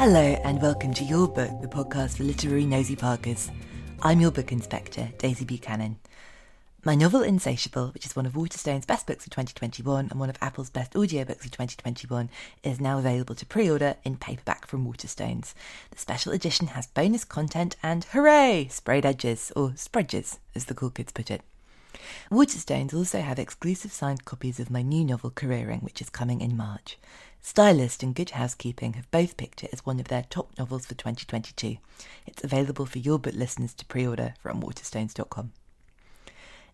Hello, and welcome to Your Book, the podcast for literary nosy parkers. I'm your book inspector, Daisy Buchanan. My novel Insatiable, which is one of Waterstone's best books of 2021 and one of Apple's best audiobooks of 2021, is now available to pre order in paperback from Waterstones. The special edition has bonus content and hooray! sprayed edges, or spreadges, as the cool kids put it. Waterstones also have exclusive signed copies of my new novel Careering, which is coming in March. Stylist and Good Housekeeping have both picked it as one of their top novels for 2022. It's available for your book listeners to pre order from waterstones.com.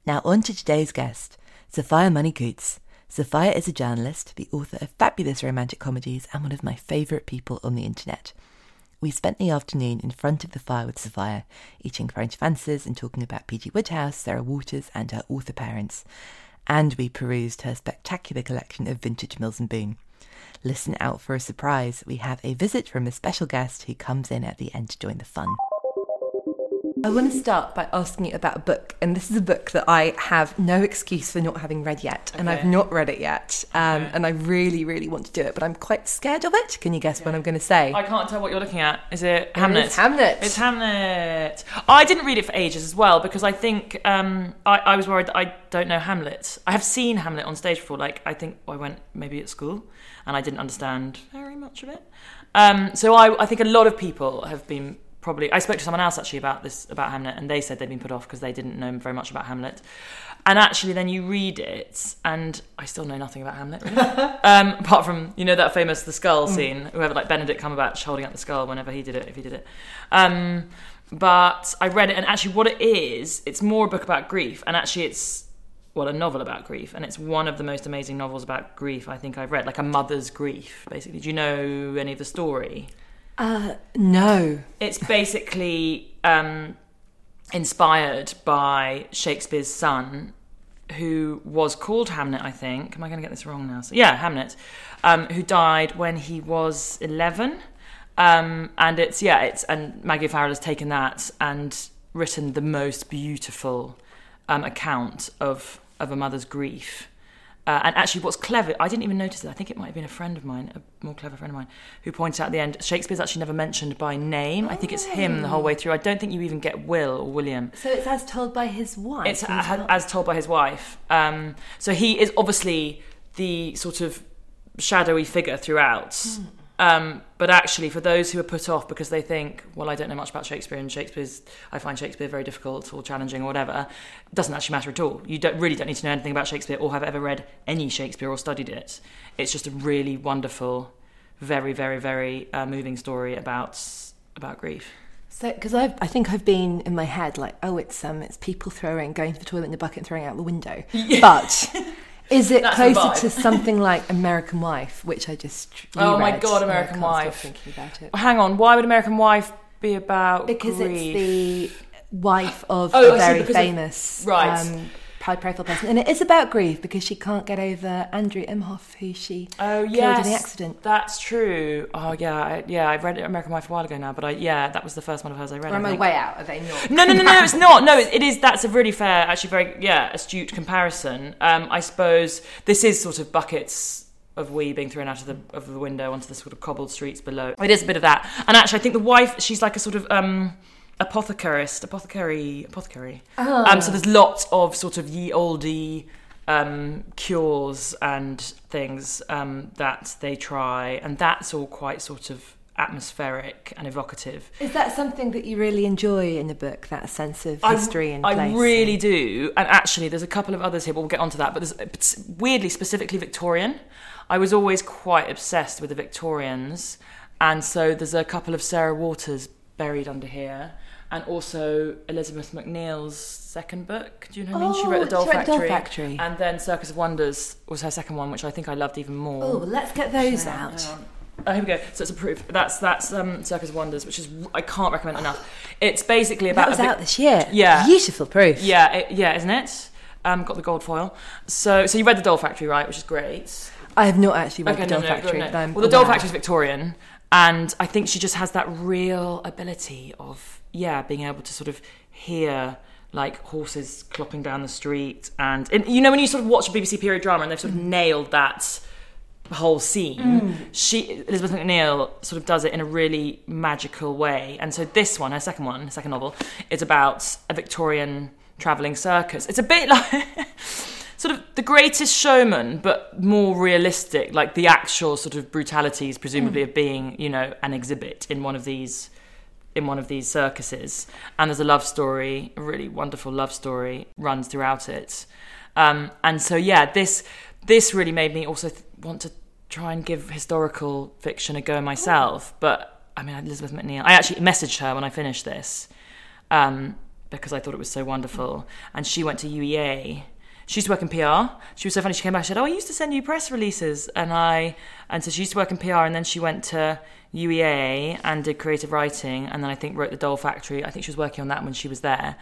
Now, on to today's guest, Sophia Money-Coutts. Sophia is a journalist, the author of fabulous romantic comedies, and one of my favourite people on the internet. We spent the afternoon in front of the fire with Sophia, eating French fancies and talking about P.G. Wodehouse, Sarah Waters, and her author parents. And we perused her spectacular collection of vintage Mills and Boon. Listen out for a surprise. We have a visit from a special guest who comes in at the end to join the fun. I want to start by asking you about a book, and this is a book that I have no excuse for not having read yet, and I've not read it yet, um, Okay. and I really, really want to do it, but I'm quite scared of it. Can you guess what I'm going to say? I can't tell what you're looking at. Is it Hamnet? It's Hamnet. It's Hamnet. I didn't read it for ages as well because I think um, I, I was worried that I don't know Hamlet. I have seen Hamlet on stage before. Like I think I went maybe at school, and I didn't understand very much of it. Um, so I, I think a lot of people have been probably. I spoke to someone else actually about this about Hamlet, and they said they'd been put off because they didn't know very much about Hamlet. And actually, then you read it, and I still know nothing about Hamlet, really. um, apart from you know that famous the skull scene, whoever like Benedict Cumberbatch holding up the skull whenever he did it, if he did it. Um, but I read it, and actually, what it is, it's more a book about grief, and actually, it's well, a novel about grief, and it's one of the most amazing novels about grief I think I've read, like a mother's grief, basically. Do you know any of the story? Uh, no. It's basically um, inspired by Shakespeare's son, who was called Hamnet, I think. Am I going to get this wrong now? So, yeah, Hamnet, um, who died when he was 11. Um, and it's, yeah, it's, and Maggie Farrell has taken that and written the most beautiful um, account of, of a mother's grief. Uh, and actually, what's clever, I didn't even notice it. I think it might have been a friend of mine, a more clever friend of mine, who pointed out at the end Shakespeare's actually never mentioned by name. I think it's him the whole way through. I don't think you even get Will or William. So it's as told by his wife. It's and a- as told by his wife. Um, so he is obviously the sort of shadowy figure throughout. Um, but actually, for those who are put off because they think, well, I don't know much about Shakespeare, and Shakespeare's, I find Shakespeare very difficult or challenging or whatever, it doesn't actually matter at all. You don't really don't need to know anything about Shakespeare or have ever read any Shakespeare or studied it. It's just a really wonderful, very, very, very uh, moving story about about grief. So, because I, I think I've been in my head like, oh, it's um, it's people throwing, going to the toilet in the bucket and throwing out the window. But is it That's closer to something like American Wife, which I just Oh my reread, God, American Wife. thinking about it Hang on, why would American Wife be about because grief? it's the wife of Oh, a very because of- famous right. um, high profile person, and it is about grief because she can't get over Andrew Imhoff, who she Oh killed in the accident. That's true. Oh yeah, I, yeah. I read American Wife a while ago now, but I yeah, that was the first one of hers I read. Or I am I think. way out? Are they not? No, no, no, no. It's not. No, it, it is. That's a really fair, actually, very yeah, astute comparison. Um, I suppose this is sort of buckets of wee being thrown out of the of the window onto the sort of cobbled streets below. It is a bit of that. And actually, I think the wife, she's like a sort of um, apothecarist, apothecary, apothecary. Um, so there's lots of sort of ye oldie um, cures and things um, that they try, and that's all quite sort of atmospheric and evocative. Is that something that you really enjoy in the book? That sense of I- history and I really and- do. And actually, there's a couple of others here, but we'll get onto that. But there's weirdly, specifically Victorian. I was always quite obsessed with the Victorians, and so there's a couple of Sarah Waters buried under here, and also Elizabeth Macneal's second book. Do you know what I mean? she Oh, wrote The Doll wrote Doll Factory, Factory. and then Circus of Wonders was her second one, which I think I loved even more. Oh, let's get those out. Oh, here we go. So it's a proof. That's that's um, Circus of Wonders, which is I can't recommend enough. It's basically about That was a out this year. Yeah. Beautiful proof. Yeah, it, yeah, isn't it? Um, got the gold foil. So, so you read the Doll Factory, right? Which is great. I have not actually read Okay, the Doll no, Factory, no. Well, the Doll. Factory is Victorian, and I think she just has that real ability of yeah, being able to sort of hear like horses clopping down the street, and, and you know when you sort of watch a BBC period drama and they've sort of mm. nailed that whole scene. Mm. She Elizabeth Macneal sort of does it in a really magical way. And so this one, her second one, her second novel, is about a Victorian travelling circus. It's a bit like sort of the greatest showman, but more realistic, like the actual sort of brutalities, presumably mm. of being, you know, an exhibit in one of these in one of these circuses. And there's a love story, a really wonderful love story runs throughout it. Um, and so yeah, this this really made me also th- want to try and give historical fiction a go myself. But I mean, Elizabeth Macneal. I actually messaged her when I finished this um, because I thought it was so wonderful, and she went to UEA. She used to work in PR. She was so funny. She came back. She said, "Oh, I used to send you press releases," and I and so she used to work in PR, and then she went to UEA and did creative writing, and then I think wrote the Doll Factory. I think she was working on that when she was there.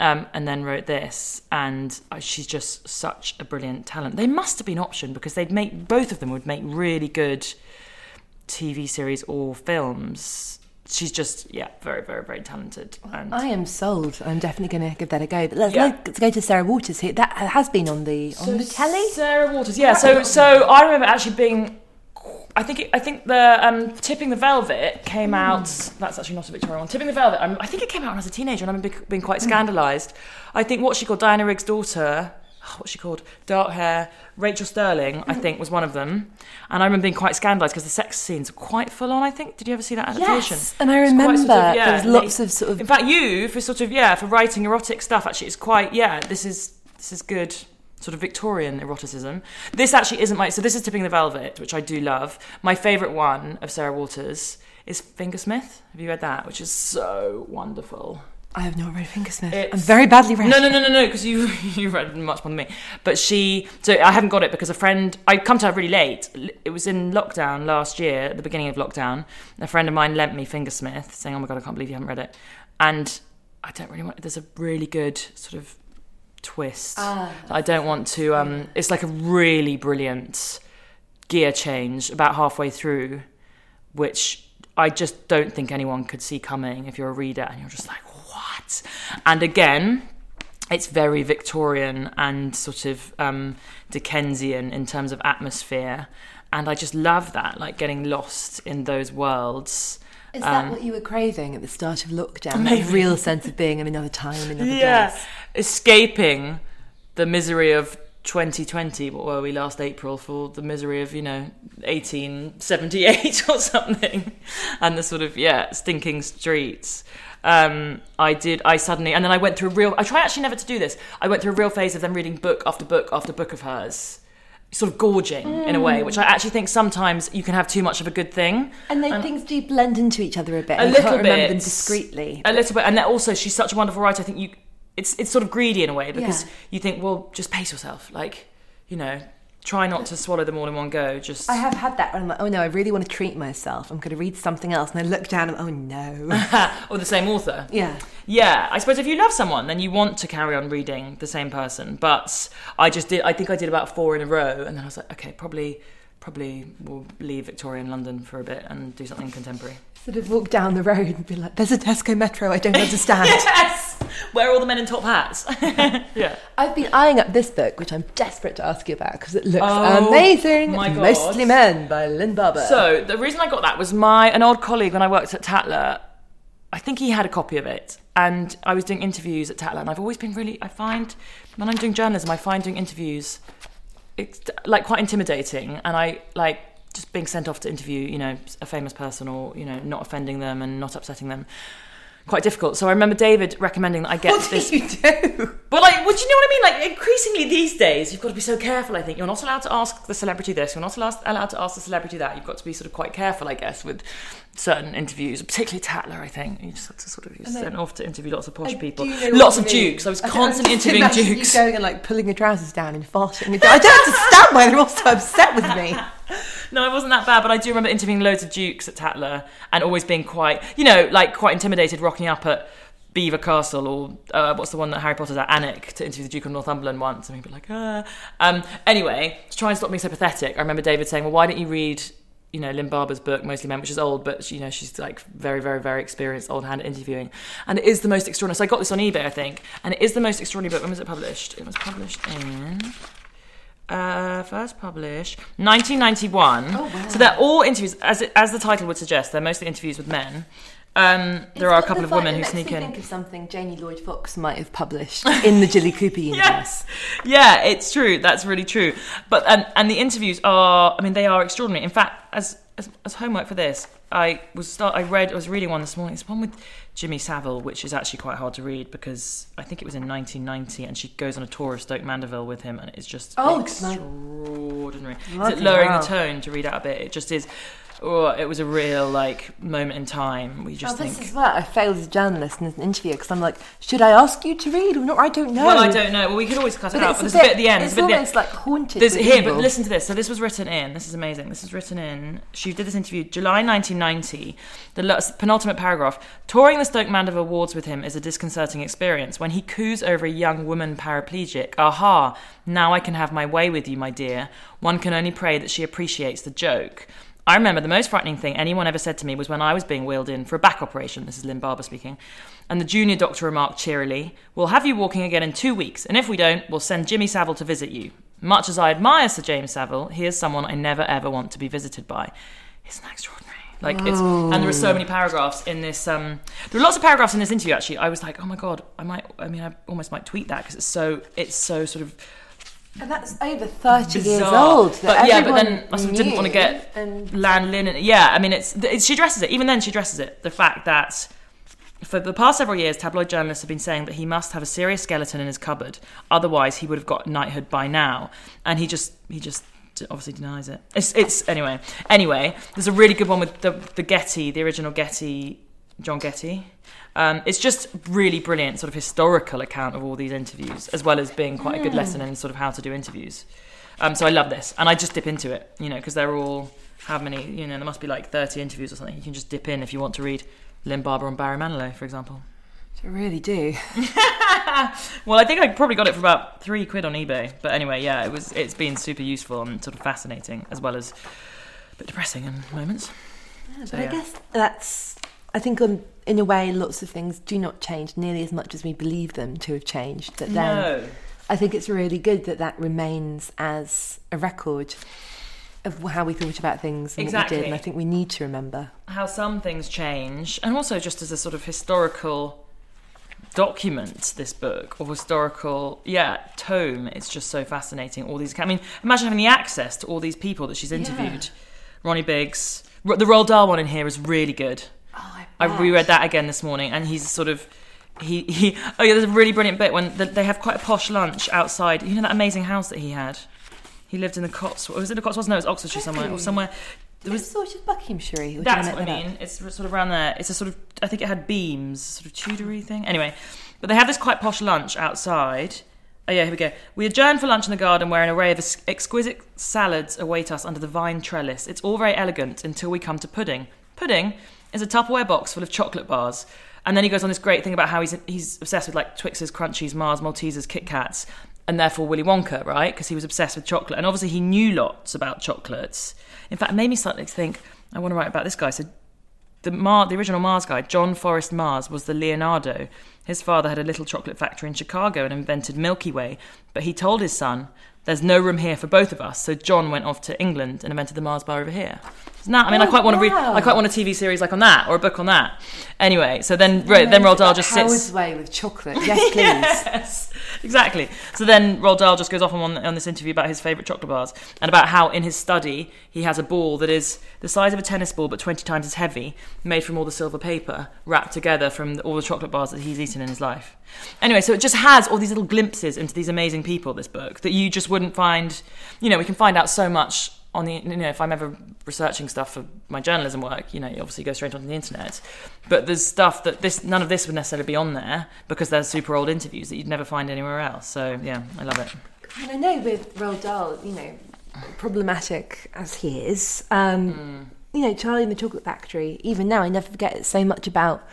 Um, and then wrote this, and she's just such a brilliant talent. They must have been optioned because they'd make both of them would make really good TV series or films. She's just yeah, very very very talented. And I am sold. I'm definitely going to give that a go. But let's, Yeah. let's go to Sarah Waters here. That has been on the on the telly. Sarah Waters, yeah. So so I remember actually being. I think it, I think the um, tipping the velvet came hmm. out. That's actually not a Victorian one. Tipping the velvet. I, I think it came out when I was a teenager, and I've been, being quite hmm. scandalised. I think what she called Diana Rigg's daughter. Oh, what's she called? Dark hair. Rachel Stirling, I hmm. think, was one of them. And I remember being quite scandalised because the sex scenes were quite full on. I think. Did you ever see that adaptation? Yes, and I remember sort of, yeah, there was lots of sort of In fact, you for sort of yeah for writing erotic stuff. Actually, it's quite yeah. This is this is good sort of Victorian eroticism. This actually isn't my. So this is Tipping the Velvet, which I do love. My favourite one of Sarah Waters is Fingersmith. Have you read that? Which is so wonderful. I have not read Fingersmith. I'm very badly read. No, no, no, no, no, because you you read much more than me. But she, so I haven't got it because a friend. I come to her really late. It was in lockdown last year, at the beginning of lockdown. A friend of mine lent me Fingersmith, saying, "Oh my god, I can't believe you haven't read it." And I don't really want. There's a really good sort of twist. that I don't want to. Um, it's like a really brilliant gear change about halfway through, which I just don't think anyone could see coming if you're a reader and you're just like, what? And again, it's very Victorian and sort of um, Dickensian in terms of atmosphere. And I just love that, like getting lost in those worlds. Is that Um, what you were craving at the start of lockdown? Maybe. That real sense of being in another time, another yeah, place. escaping the misery of 2020. What were we last April for the misery of you know 1878 or something, and the sort of yeah stinking streets. Um, I did. I suddenly and then I went through a real. I try actually never to do this. I went through a real phase of them reading book after book after book of hers. Sort of gorging in a way, which I actually think sometimes you can have too much of a good thing. And then things do blend into each other a bit. a little can't bit remember them discreetly. a little bit and then also she's such a wonderful writer i think you it's it's sort of greedy in a way because Yeah. you think well just pace yourself like you know try not to swallow them all in one go. Just I have had that when I'm like, oh no, I really want to treat myself. I'm going to read something else. And I look down and, oh no. or the same author. yeah. Yeah, I suppose if you love someone, then you want to carry on reading the same person. But I just did. I think I did about four in a row, and then I was like, okay, probably, probably we'll leave Victorian London for a bit and do something contemporary. Sort of walk down the road and be like, there's a Tesco Metro I don't understand. yes, where are all the men in top hats? yeah. I've been eyeing up this book, which I'm desperate to ask you about because it looks Oh, amazing. my God. Mostly Men by Lynn Barber. So the reason I got that was my an old colleague when I worked at Tatler. I think he had a copy of it, and I was doing interviews at Tatler, and I've always been really. I find when I'm doing journalism, I find doing interviews, it's like quite intimidating, and I like just being sent off to interview, you know, a famous person or you know, not offending them and not upsetting them. Quite difficult. So I remember David recommending that I get what this. do you do? But like, well, do you know what I mean? Like, increasingly these days, you've got to be so careful. I think you're not allowed to ask the celebrity this. You're not allowed, allowed to ask the celebrity that. You've got to be sort of quite careful, I guess, with certain interviews, particularly Tatler. I think you just have to sort of then- sent off to interview lots of posh I people, lots of dukes. I was I constantly interviewing dukes. You going and like pulling your trousers down and farting. I don't understand why they're all so upset with me. No, it wasn't that bad, but I do remember interviewing loads of dukes at Tatler and always being quite, you know, like quite intimidated, rocking up at Belvoir Castle or uh, what's the one that Harry Potter's at, Alnwick, to interview the Duke of Northumberland once, and people like, ah. Um, anyway, to try and stop being so pathetic, I remember David saying, well, why don't you read, you know, Lynn Barber's book, Mostly Men, which is old, but, you know, she's like very, very, very experienced, old hand at interviewing. And it is the most extraordinary. So I got this on eBay, I think, and it is the most extraordinary book. When was it published? It was published in uh, first published 1991. Oh, wow. So they're all interviews, as it, as the title would suggest. They're mostly interviews with men. Um, there are a couple of women who sneak in. I think of something Janie Lloyd Fox might have published in the Jilly Cooper universe. Yes, yeah, it's true. That's really true. But and and the interviews are, I mean, they are extraordinary. In fact, as as, as homework for this, I was start. I read. I was reading one this morning. It's one with Jimmy Savile, which is actually quite hard to read because I think it was in 1990, and she goes on a tour of Stoke Mandeville with him, and it's just Oh, extraordinary. Is it lowering hell. the tone to read out a bit? It just is. Oh, it was a real like moment in time. We just Oh, just this think. is what I failed as a journalist in an interview because I'm like, should I ask you to read or not? I don't know. Well, I don't know. Well, we could always cut it out. But there's a bit at the end. It's There's a bit at the end. almost like haunted. There's here, evil. but listen to this. So this was written in. This is amazing. This was written in. She did this interview July 1990. The penultimate paragraph. Touring the Stoke Mandeville wards with him is a disconcerting experience. When he coos over a young woman paraplegic, aha! Now I can have my way with you, my dear. One can only pray that she appreciates the joke. I remember the most frightening thing anyone ever said to me was when I was being wheeled in for a back operation. This is Lynn Barber speaking. And the junior doctor remarked cheerily, We'll have you walking again in two weeks, and if we don't, we'll send Jimmy Savile to visit you. Much as I admire Sir James Savile, he is someone I never ever want to be visited by. Isn't that extraordinary? Like it's, and there are so many paragraphs in this. Um, there are lots of paragraphs in this interview. Actually, I was like, oh my god, I might. I mean, I almost might tweet that because it's so. It's so sort of And that's over 30 years old. But yeah, but then I didn't want to get And land linen. Yeah, I mean, it's, it's she addresses it. Even then, she addresses it. The fact that for the past several years, tabloid journalists have been saying that he must have a serious skeleton in his cupboard, otherwise he would have got knighthood by now. And he just he just obviously denies it. It's it's anyway. Anyway, there's a really good one with the the Getty, the original Getty, John Getty. Um, it's just really brilliant, sort of historical account of all these interviews, as well as being quite a good lesson in sort of how to do interviews. Um, so I love this, and I just dip into it, you know, because they're all how many, you know, there must be like thirty interviews or something. You can just dip in if you want to read Lynn Barber and Barry Manilow, for example. I really do. Well, I think I probably got it for about three quid on eBay, but anyway, yeah, it was. It's been super useful and sort of fascinating, as well as a bit depressing in moments. But So, I yeah. guess that's, I think um, in a way, lots of things do not change nearly as much as we believe them to have changed. But then No. I think it's really good that that remains as a record of how we thought about things and what we Exactly. did. And I think we need to remember. how some things change, and also just as a sort of historical document, this book or historical, yeah, tome. It's just so fascinating. All these, I mean, imagine having the access to all these people that she's interviewed. Ronnie Biggs, the Roald Dahl one in here is really good. Oh, I reread that again this morning, and he's sort of. He, he oh yeah there's a really brilliant bit when the, they have quite a posh lunch outside you know that amazing house that he had he lived in the Cotswolds was it the Cotswolds no it was Oxfordshire somewhere or somewhere there was It's sort of Buckinghamshire. That's what I that up? mean. It's sort of around there. It's a sort of I think it had beams, sort of Tudory thing. Anyway, but they have this quite posh lunch outside, Oh yeah, here we go. We adjourn for lunch in the garden where an array of exquisite salads await us under the vine trellis. It's all very elegant until we come to pudding. Pudding is a Tupperware box full of chocolate bars. And then he goes on this great thing about how he's he's obsessed with like Twixes, Crunchies, Mars, Maltesers, Kit Kats, and therefore Willy Wonka, right? Because he was obsessed with chocolate. And obviously he knew lots about chocolates. In fact, it made me start to think, I want to write about this guy. So the Mar- the original Mars guy, John Forrest Mars, was the Leonardo. His father had a little chocolate factory in Chicago and invented Milky Way, but he told his son, "There's no room here for both of us." So John went off to England and invented the Mars bar over here. So now, I mean, I Oh, quite want to read. I quite want a TV series like on that or a book on that. Anyway, so then then Roald Dahl just Howard's sits. way with chocolate. Yes, please. Yes, exactly. So then Roald Dahl just goes off on, on this interview about his favourite chocolate bars and about how in his study he has a ball that is the size of a tennis ball but 20 times as heavy, made from all the silver paper, wrapped together from the- all the chocolate bars that he's eaten in his life. Anyway, so it just has all these little glimpses into these amazing people, this book, that you just wouldn't find. You know, we can find out so much on the you know if I'm ever researching stuff for my journalism work, you know, you obviously go straight onto the internet. But there's stuff that this none of this would necessarily be on there because they're super old interviews that you'd never find anywhere else. So yeah, I love it. And I know with Roald Dahl, you know, problematic as he is, um, Hmm. you know, Charlie and the Chocolate Factory, even now, I never forget it's so much about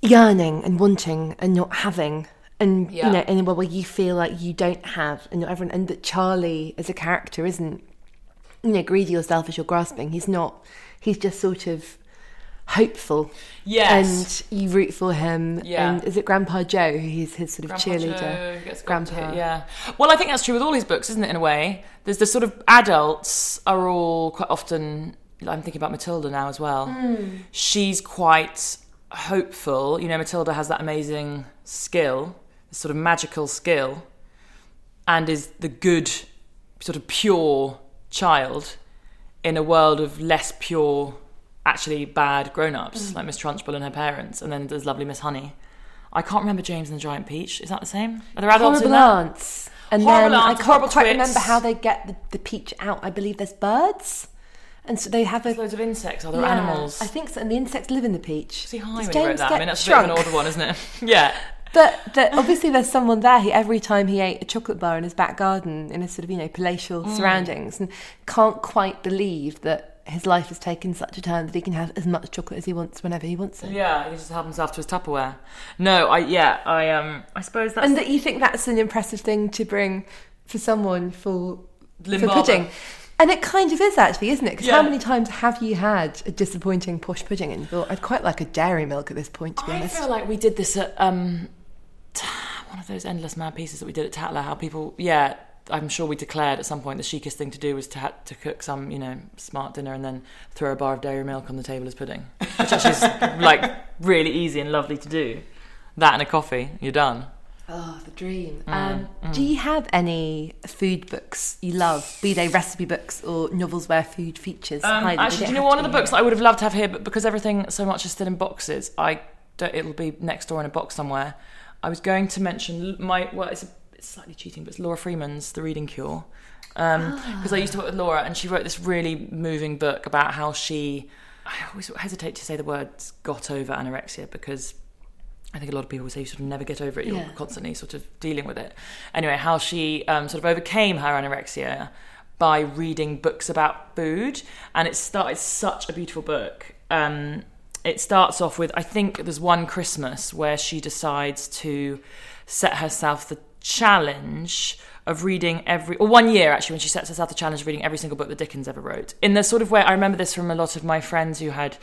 yearning and wanting and not having. And, Yeah. you know, in a world where you feel like you don't have, and not everyone, and that Charlie as a character isn't, you know, greedy or selfish or grasping. He's not, he's just sort of hopeful. Yes. And you root for him. Yeah. And is it Grandpa Joe, who's his sort of cheerleader? Grandpa. Yeah. Well, I think that's true with all his books, isn't it? In a way, there's the sort of adults are all quite often. I'm thinking about Matilda now as well. Hmm. She's quite hopeful. You know, Matilda has that amazing skill, this sort of magical skill, and is the good, sort of pure child in a world of less pure, actually bad grown-ups Hmm. like Miss Trunchbull and her parents, and then there's lovely Miss Honey. I can't remember James and the Giant Peach. Is that the same? Are there adults horrible in that? aunts. And Horrible then aunts, I can't quite twits. remember how they get the, the peach out. I believe there's birds, and so they have a loads of insects. Are there yeah, animals? I think so. And the insects live in the peach. See Does when you wrote that. I mean, that's shrunk? a bit of an older one, isn't it? yeah. But that obviously there's someone there who every time he ate a chocolate bar in his back garden in a sort of you know palatial Mm. surroundings and can't quite believe that his life has taken such a turn that he can have as much chocolate as he wants whenever he wants it. Yeah, he just helped himself to his Tupperware. No, I yeah, I um, I suppose that's And that you think that's an impressive thing to bring for someone for, for pudding. And it kind of is actually, isn't it? Because Yeah. how many times have you had a disappointing posh pudding and thought, I'd quite like a dairy milk at this point, to be I honest? I feel like we did this at um, one of those endless mad pieces that we did at Tatler. How people, yeah, I'm sure we declared at some point the chicest thing to do was to ha- to cook some, you know, smart dinner and then throw a bar of dairy milk on the table as pudding, which actually is like really easy and lovely to do. That and a coffee, you're done. Oh, the dream. Mm, um, Do you have any food books you love, be they recipe books or novels where food features? Um, highly? Actually, do you know one of the books that I would have loved to have here, but because everything so much is still in boxes, I don't, it'll be next door in a box somewhere. I was going to mention my well, it's, a, it's slightly cheating, but it's Laura Freeman's The Reading Cure, because I used to work with Laura, and she wrote this really moving book about how she. I always hesitate to say the words "got over anorexia" because I think a lot of people would say you sort of never get over it. You're Yeah. constantly sort of dealing with it. Anyway, how she um, sort of overcame her anorexia by reading books about food, and it started such a beautiful book. Um, it starts off with I think there's one Christmas where she decides to set herself the challenge of reading every or one year actually when she sets herself the challenge of reading every single book that Dickens ever wrote. In the sort of way I remember this from a lot of my friends who had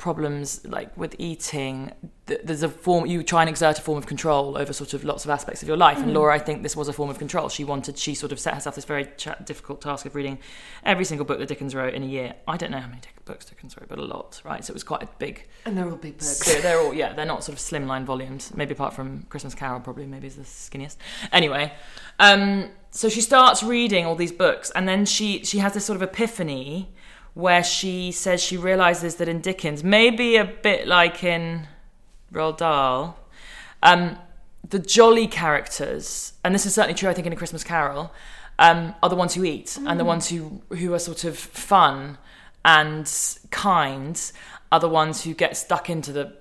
problems like with eating there's a form you try and exert a form of control over sort of lots of aspects of your life and laura i think this was a form of control she wanted she sort of set herself this very difficult task of reading every single book that dickens wrote in a year i don't know how many books dickens wrote but a lot right so it was quite a big And they're all big books. so they're all yeah, they're not sort of slimline volumes. Maybe apart from Christmas Carol, probably maybe is the skinniest. Anyway, um, so she starts reading all these books, and then she she has this sort of epiphany where she says she realizes that in Dickens, maybe a bit like in Roald Dahl, um, the jolly characters, and this is certainly true, I think, in A Christmas Carol, um, are the ones who eat and the ones who who are sort of fun and kind are the ones who get stuck into the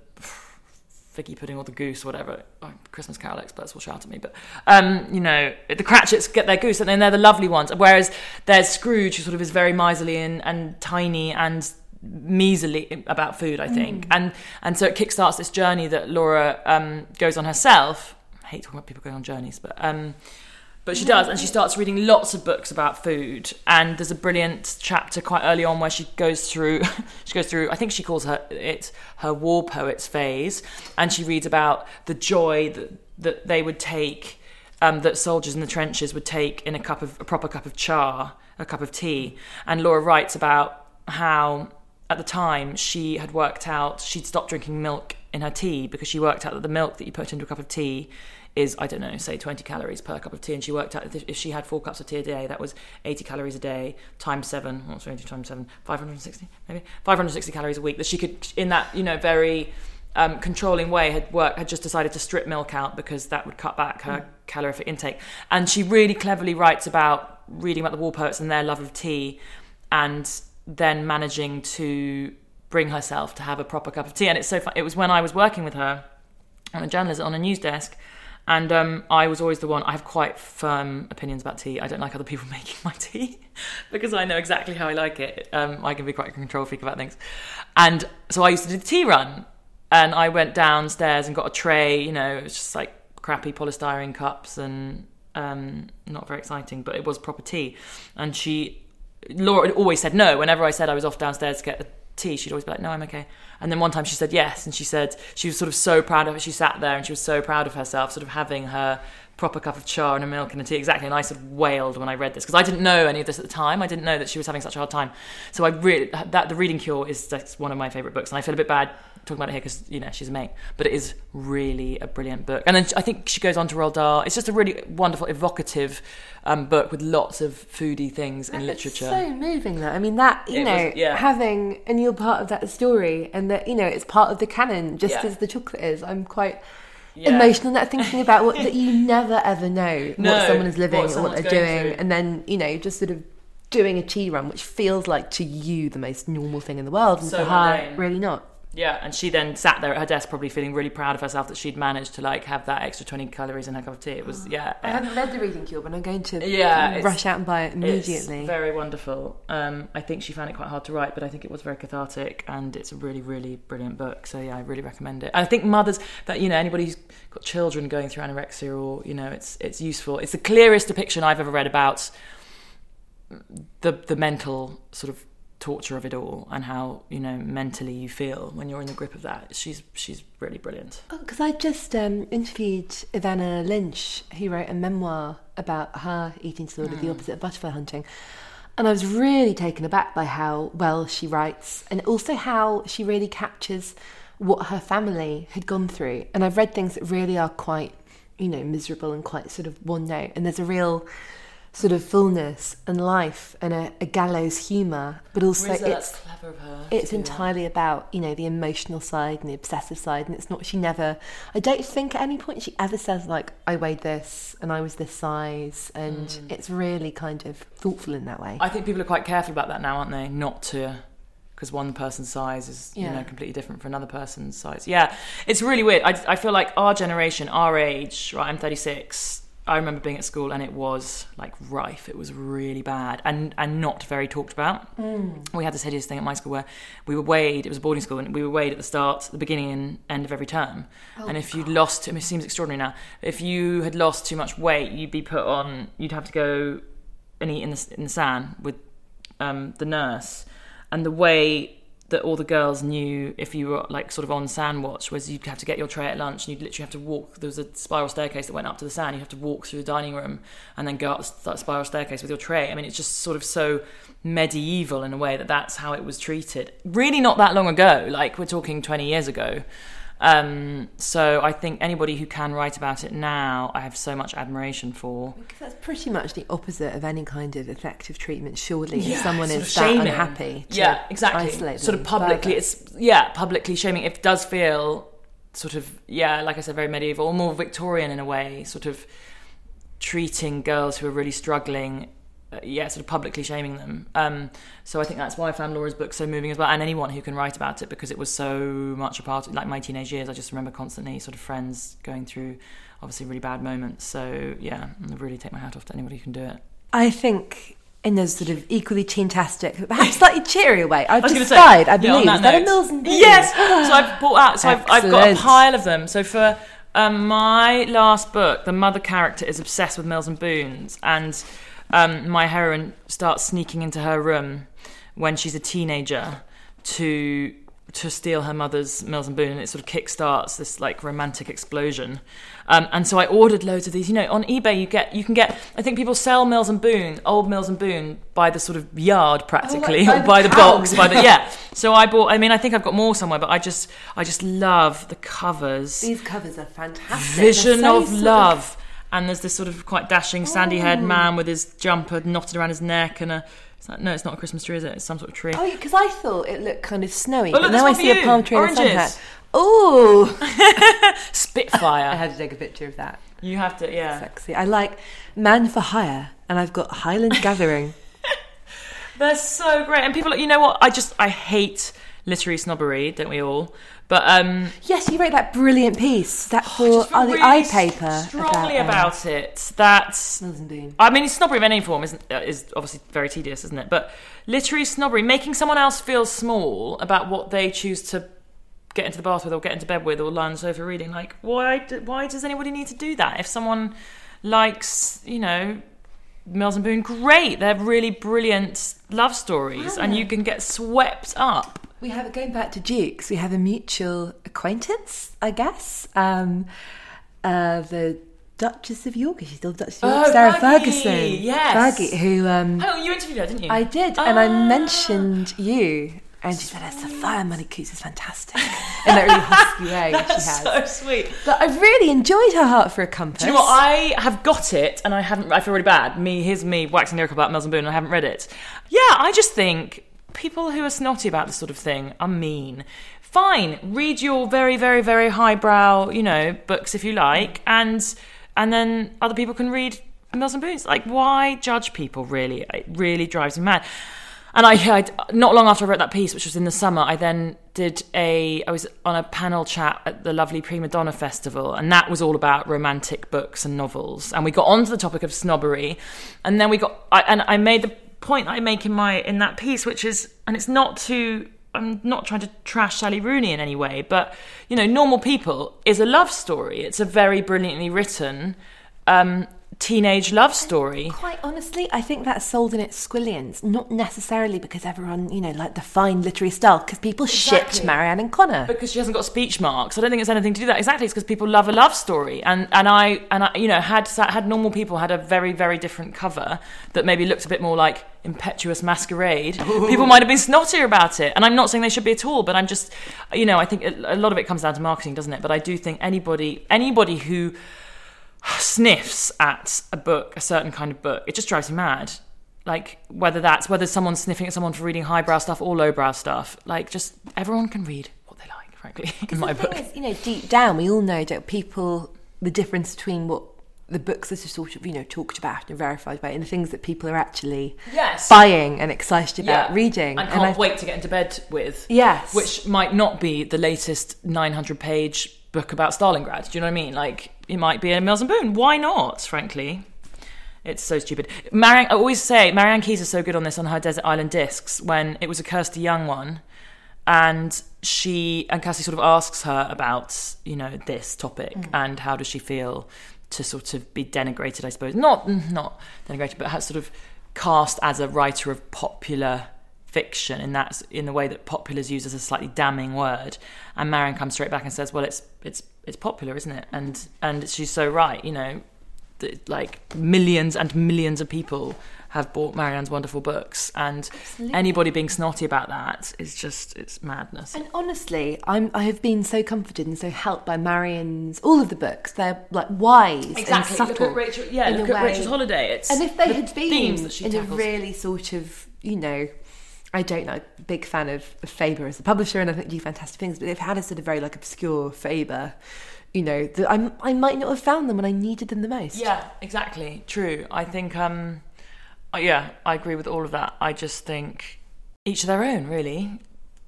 figgy pudding or the goose or whatever. Oh, Christmas Carol experts will shout at me, but um, you know the Cratchits get their goose, and then they're the lovely ones. Whereas there's Scrooge, who sort of is very miserly and, and tiny and measly about food, I think, and and so it kickstarts this journey that Laura um, goes on herself. I hate talking about people going on journeys, but. Um, but she does, and she starts reading lots of books about food. And there's a brilliant chapter quite early on where she goes through, she goes through. I think she calls her it her war poets phase, and she reads about the joy that that they would take, um, that soldiers in the trenches would take in a cup of a proper cup of char, a cup of tea. And Laura writes about how at the time she had worked out she'd stopped drinking milk in her tea because she worked out that the milk that you put into a cup of tea is I don't know, say 20 calories per cup of tea, and she worked out if she had four cups of tea a day, that was 80 calories a day times seven. What's 20 times seven? 560 maybe 560 calories a week. That she could, in that you know very um, controlling way, had worked had just decided to strip milk out because that would cut back her calorific intake. And she really cleverly writes about reading about the war poets and their love of tea, and then managing to bring herself to have a proper cup of tea. And it's so fun. It was when I was working with her on a journalist on a news desk and um, I was always the one, I have quite firm opinions about tea. I don't like other people making my tea because I know exactly how I like it. Um, I can be quite a control freak about things. And so I used to do the tea run. And I went downstairs and got a tray, you know, it was just like crappy polystyrene cups and um, not very exciting, but it was proper tea. And she, Laura always said no. Whenever I said I was off downstairs to get tea, she'd always be like, no, I'm okay. And then one time she said yes, and she said she was sort of so proud of it. She sat there and she was so proud of herself, sort of having her proper cup of char and a milk and a tea. Exactly. And I sort of wailed when I read this because I didn't know any of this at the time. I didn't know that she was having such a hard time. So I really that the Reading Cure is that's one of my favorite books, and I feel a bit bad talking about it here because you know she's a mate, but it is really a brilliant book. And then I think she goes on to Roald Dahl. It's just a really wonderful, evocative um, book with lots of foodie things in literature. It's so moving that I mean that you It know was- yeah. having and you're part of that story and that you know it's part of the canon just Yeah. as the chocolate is. I'm quite Yeah. emotional that thinking about what that you never ever know No, what someone is living what or what they're doing and then you know just sort of doing a tea run which feels like to you the most normal thing in the world and So her really not. Yeah, and she then sat there at her desk, probably feeling really proud of herself that she'd managed to like have that extra twenty calories in her cup of tea. It was yeah, I haven't read the Reading Cure and I'm going to Yeah, rush out and buy it immediately. It's very wonderful. Um, I think she found it quite hard to write, but I think it was very cathartic, and it's a really, really brilliant book. So yeah, I really recommend it. And I think mothers that you know anybody who's got children going through anorexia or you know it's it's useful. It's the clearest depiction I've ever read about the the mental sort of torture of it all and how you know mentally you feel when you're in the grip of that. She's she's really brilliant. Because I just um, interviewed Evanna Lynch, who wrote a memoir about her eating disorder, the opposite of butterfly hunting. And I was really taken aback by how well she writes and also how she really captures what her family had gone through. And I've read things that really are quite, you know, miserable and quite sort of one note. And there's a real sort of fullness and life and a, a gallows humour, but also Rizza, it's clever of her. it's do that. entirely about you know the emotional side and the obsessive side and it's not she never i don't think at any point she ever says like i weighed this and i was this size and it's really kind of thoughtful in that way Mm. I think people are quite careful about that now, aren't they? Not to, because one person's size is you know completely different for another person's size. Yeah, it's really weird. I, I feel like our generation, our age, right? I'm 36. I remember being at school and it was like rife. It was really bad and and not very talked about. We had this hideous thing at my school where we were weighed. It was a boarding school and we were weighed at the start, the beginning and end of every term. and if you'd lost, I mean, it seems extraordinary now. If you had lost too much weight, you'd be put on. You'd have to go and eat in the in the sand with um, the nurse, and the way that all the girls knew if you were like sort of on sand watch was you'd have to get your tray at lunch and you'd literally have to walk. There was a spiral staircase that went up to the sand. You have to walk through the dining room and then go up that spiral staircase with your tray. I mean, it's just sort of so medieval in a way that that's how it was treated. Really, not that long ago. Like we're talking twenty years ago. Um, so I think anybody who can write about it now, I have so much admiration for. because that's pretty much the opposite of any kind of effective treatment surely Yeah, if someone is that shaming. unhappy to yeah, exactly. isolate sort of publicly, further. it's yeah, publicly shaming. It does feel sort of yeah, like I said, very medieval, or more Victorian in a way. Sort of treating girls who are really struggling uh, yeah, sort of publicly shaming them. Um, so I think that's why I found Laura's book so moving as well, and anyone who can write about it because it was so much a part of like my teenage years. I just remember constantly sort of friends going through obviously really bad moments. So yeah, I really take my hat off to anybody who can do it. I think in those sort of equally teen-tastic, but perhaps slightly cheerier way. I've I just spied, I yeah, believe. that Is that a Mills and Boon? Yes. so I've bought out. So I've, I've got a pile of them. So for um, my last book, the mother character is obsessed with Mills and Boons, and um, my heroine starts sneaking into her room when she's a teenager to to steal her mother's Mills and Boon, and it sort of kickstarts this like romantic explosion. Um, and so I ordered loads of these. You know, on eBay you get you can get. I think people sell Mills and Boon, old Mills and Boon, by the sort of yard practically, by or by the pound. box, by the yeah. So I bought. I mean, I think I've got more somewhere, but I just I just love the covers. These covers are fantastic. Vision so of love. And there's this sort of quite dashing, sandy-haired oh. man with his jumper knotted around his neck, and a. It's like, no, it's not a Christmas tree, is it? It's some sort of tree. Oh, because I thought it looked kind of snowy, Oh, but look, now I see for a you. palm tree and a sun Oranges. hat. Ooh, Spitfire. I Spitfire. had to take a picture of that. you have to, yeah. Sexy. I like Man for Hire, and I've got Highland Gathering. They're so great, and people, you know what? I just I hate literary snobbery, don't we all? But um, yes, you wrote that brilliant piece that I for oh, the really eye paper strongly about it. That's Mills and Boon. I mean, snobbery of any form isn't, uh, is obviously very tedious, isn't it? But literary snobbery, making someone else feel small about what they choose to get into the bath with, or get into bed with, or lie on the sofa reading. Like, why? Why does anybody need to do that? If someone likes, you know, Mills and Boon, great. They're really brilliant love stories, and you can get swept up. We have going back to Dukes. We have a mutual acquaintance, I guess. Um, uh, the Duchess of York. She's still Duchess of York? Oh, Sarah Fergie, Ferguson. yes. Fergie, who um, Oh, you interviewed her, didn't you? I did, and I Ah. mentioned you, and she said, "Oh, "Sophia Money-Coutts is fantastic," in that really husky way she has. so sweet. But I really enjoyed her Heart for a Compass. Do you know what? I have got it, and I haven't. I feel really bad. Me, here's me waxing lyrical about Mills and Boon. And I haven't read it. Yeah, I just think people who are snotty about this sort of thing are mean. Fine, read your very, very, very highbrow, you know, books if you like, and and then other people can read Mills and Boon's. Like, why judge people? Really, it really drives me mad. And I, I, not long after I wrote that piece, which was in the summer, I then did a, I was on a panel chat at the lovely Prima Donna Festival, and that was all about romantic books and novels. And we got onto the topic of snobbery, and then we got, I, and I made the point I make in my in that piece, which is, and it's not to, I'm not trying to trash Sally Rooney in any way, but you know, Normal People is a love story. It's a very brilliantly written um, teenage love story. Quite honestly, I think that's sold in its squillions, not necessarily because everyone, you know, like the fine literary style, because people Exactly. shipped Marianne and Connor. because she hasn't got speech marks. I don't think it's anything to do with that. Exactly, it's because people love a love story, and and I and I, you know, had had normal people had a very very different cover that maybe looked a bit more like impetuous masquerade. People might have been snottier about it, and I'm not saying they should be at all, but I'm just, you know, I think a a lot of it comes down to marketing, doesn't it? But I do think anybody anybody who sniffs at a book, a certain kind of book, it just drives me mad. Like whether that's whether someone's sniffing at someone for reading highbrow stuff or lowbrow stuff. Like just everyone can read what they like, frankly, in my the book. thing is, you know, deep down, we all know that people, the difference between what the books that are sort of, you know, talked about and verified by, and the things that people are actually Yes. buying and excited about reading. And And can't I- wait to get into bed with. Yes. Which might not be the latest 900 page book about Stalingrad. Do you know what I mean? Like, it might be a Mills and Boon. Why not, frankly? It's so stupid. Marianne, I always say, Marianne Keyes is so good on this on her Desert Island Discs when it was a Kirsty Young one. And she, and Cassie sort of asks her about, you know, this topic mm. and how does she feel to sort of be denigrated, I suppose. Not, not denigrated, but has sort of cast as a writer of popular fiction in that's in the way that popular is used as a slightly damning word and Marianne comes straight back and says well it's it's it's popular isn't it and and she's so right you know that, like millions and millions of people have bought Marianne's wonderful books and anybody being snotty about that is just it's madness And honestly, I'm I have been so comforted and so helped by Marianne's all of the books. They're like wise and exactly subtle. look at Rachel yeah look at way. Rachel's holiday it's And if they the had been in a really sort of, you know, I don't know, big fan of, Faber as a publisher, and I think do fantastic things. But they've had a sort of very like obscure Faber, you know, that I I might not have found them when I needed them the most. Yeah, exactly. True. I think um yeah, I agree with all of that. I just think each of their own, really.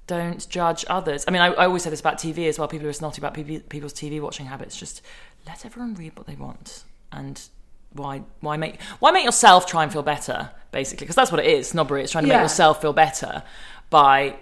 Don't judge others. I mean, I, I always say this about TV as well. People are snotty about people, people's TV watching habits. Just let everyone read what they want, and why why make why make yourself try and feel better, basically? Because that's what it is. Snobbery. It's trying to Yeah. make yourself feel better by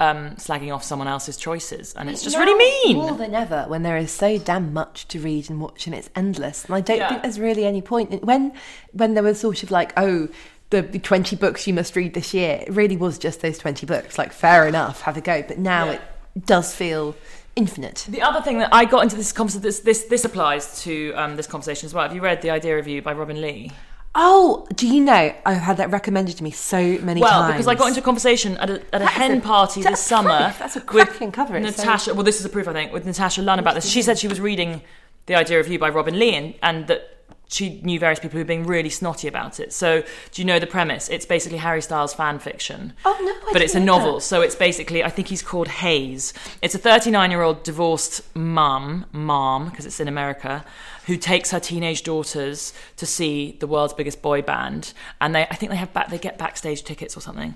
um, slagging off someone else's choices, and it's just Now, really mean. More than ever, when there is so damn much to read and watch, and it's endless. And I don't Yeah. think there's really any point in, when when there was sort of like, oh, the, the twenty books you must read this year. It really was just those twenty books. Like, fair enough, have a go. But now Yeah. it does feel infinite. The other thing that I got into this conversation, this this, this applies to um, this conversation as well. Have you read the Idea of You by Robinne Lee? Oh, do you know? I've had that recommended to me so many Well, times. Well, because I got into a conversation at a, at a hen a- party this summer. proof. That's a with cracking cover. It's so- Natasha. Well, this is a proof, I think, with Natasha Lunn about this. She said she was reading The Idea of You by Robinne Lee, and, and that she knew various people who were being really snotty about it. So, do you know the premise? It's basically Harry Styles fan fiction. Oh, no, I But it's a novel, so it's basically I think he's called Hayes. It's a 39-year-old divorced mum, mom, because it's in America, who takes her teenage daughters to see the world's biggest boy band, and they I think they have back they get backstage tickets or something,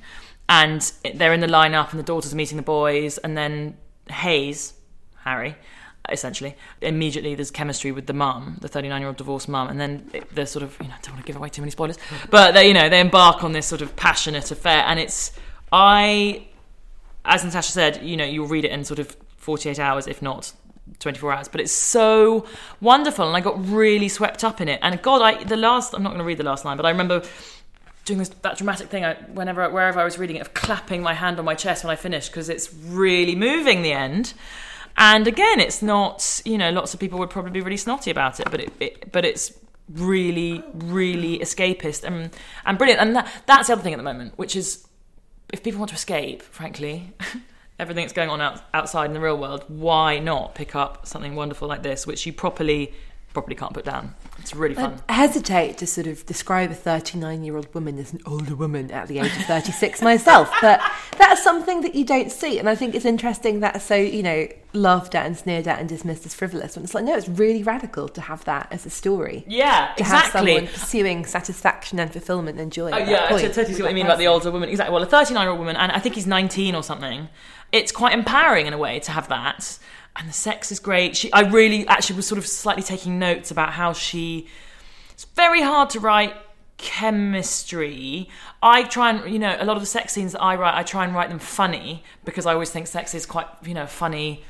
and they're in the lineup, and the daughters are meeting the boys, and then Hayes, Harry. Essentially, immediately there's chemistry with the mum, the 39 year old divorced mum, and then they're sort of, you know, I don't want to give away too many spoilers, but they, you know, they embark on this sort of passionate affair, and it's, I as Natasha said, you know, you'll read it in sort of 48 hours, if not 24 hours. But it's so wonderful, and I got really swept up in it. And God, I the last I'm not going to read the last line, but I remember doing this, that dramatic thing. I, whenever wherever I was reading it, of clapping my hand on my chest when I finished because it's really moving. The end. And again, it's not, you know, lots of people would probably be really snotty about it, but it, it but it's really, really escapist and and brilliant. And that, that's the other thing at the moment, which is if people want to escape, frankly, everything that's going on out, outside in the real world, why not pick up something wonderful like this, which you properly, properly can't put down? It's really fun. I hesitate to sort of describe a 39 year old woman as an older woman at the age of 36 myself, but that's something that you don't see. And I think it's interesting that so, you know, laughed at and sneered at and dismissed as frivolous. And it's like, no, it's really radical to have that as a story. yeah, To have exactly. someone pursuing satisfaction and fulfillment and joy. Oh, yeah, I totally see what you mean about the older woman. Exactly. Well, a 39 year old woman, and I think he's 19 or something. It's quite empowering in a way to have that. And the sex is great. She, I really actually was sort of slightly taking notes about how she. It's very hard to write chemistry. I try and, you know, a lot of the sex scenes that I write, I try and write them funny because I always think sex is quite, you know, funny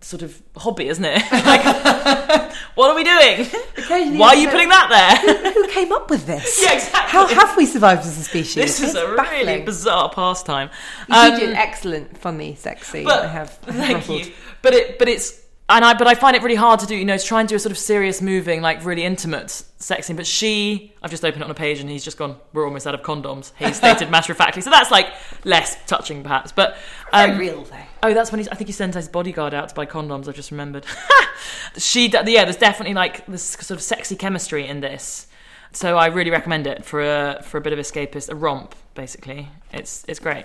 sort of hobby, isn't it? like, what are we doing? Why are you you know- putting that there? Who came up with this? Yeah, exactly. How have we survived as a species? This is It's a really bizarre pastime. You Um, do do excellent, funny, sexy. but I have. I have thank ruffled. you. But it, but it's, and I, but I find it really hard to do. You know, to try and do a sort of serious, moving, like really intimate sex scene. But she, I've just opened it on a page, and he's just gone. We're almost out of condoms. He stated matter of factly. So that's like less touching, perhaps. But um, Very real though. Oh, that's when he's. I think he sent his bodyguard out to buy condoms. I've just remembered. she, yeah, there's definitely like this sort of sexy chemistry in this. So I really recommend it for a for a bit of escapist, a romp, basically. It's it's great.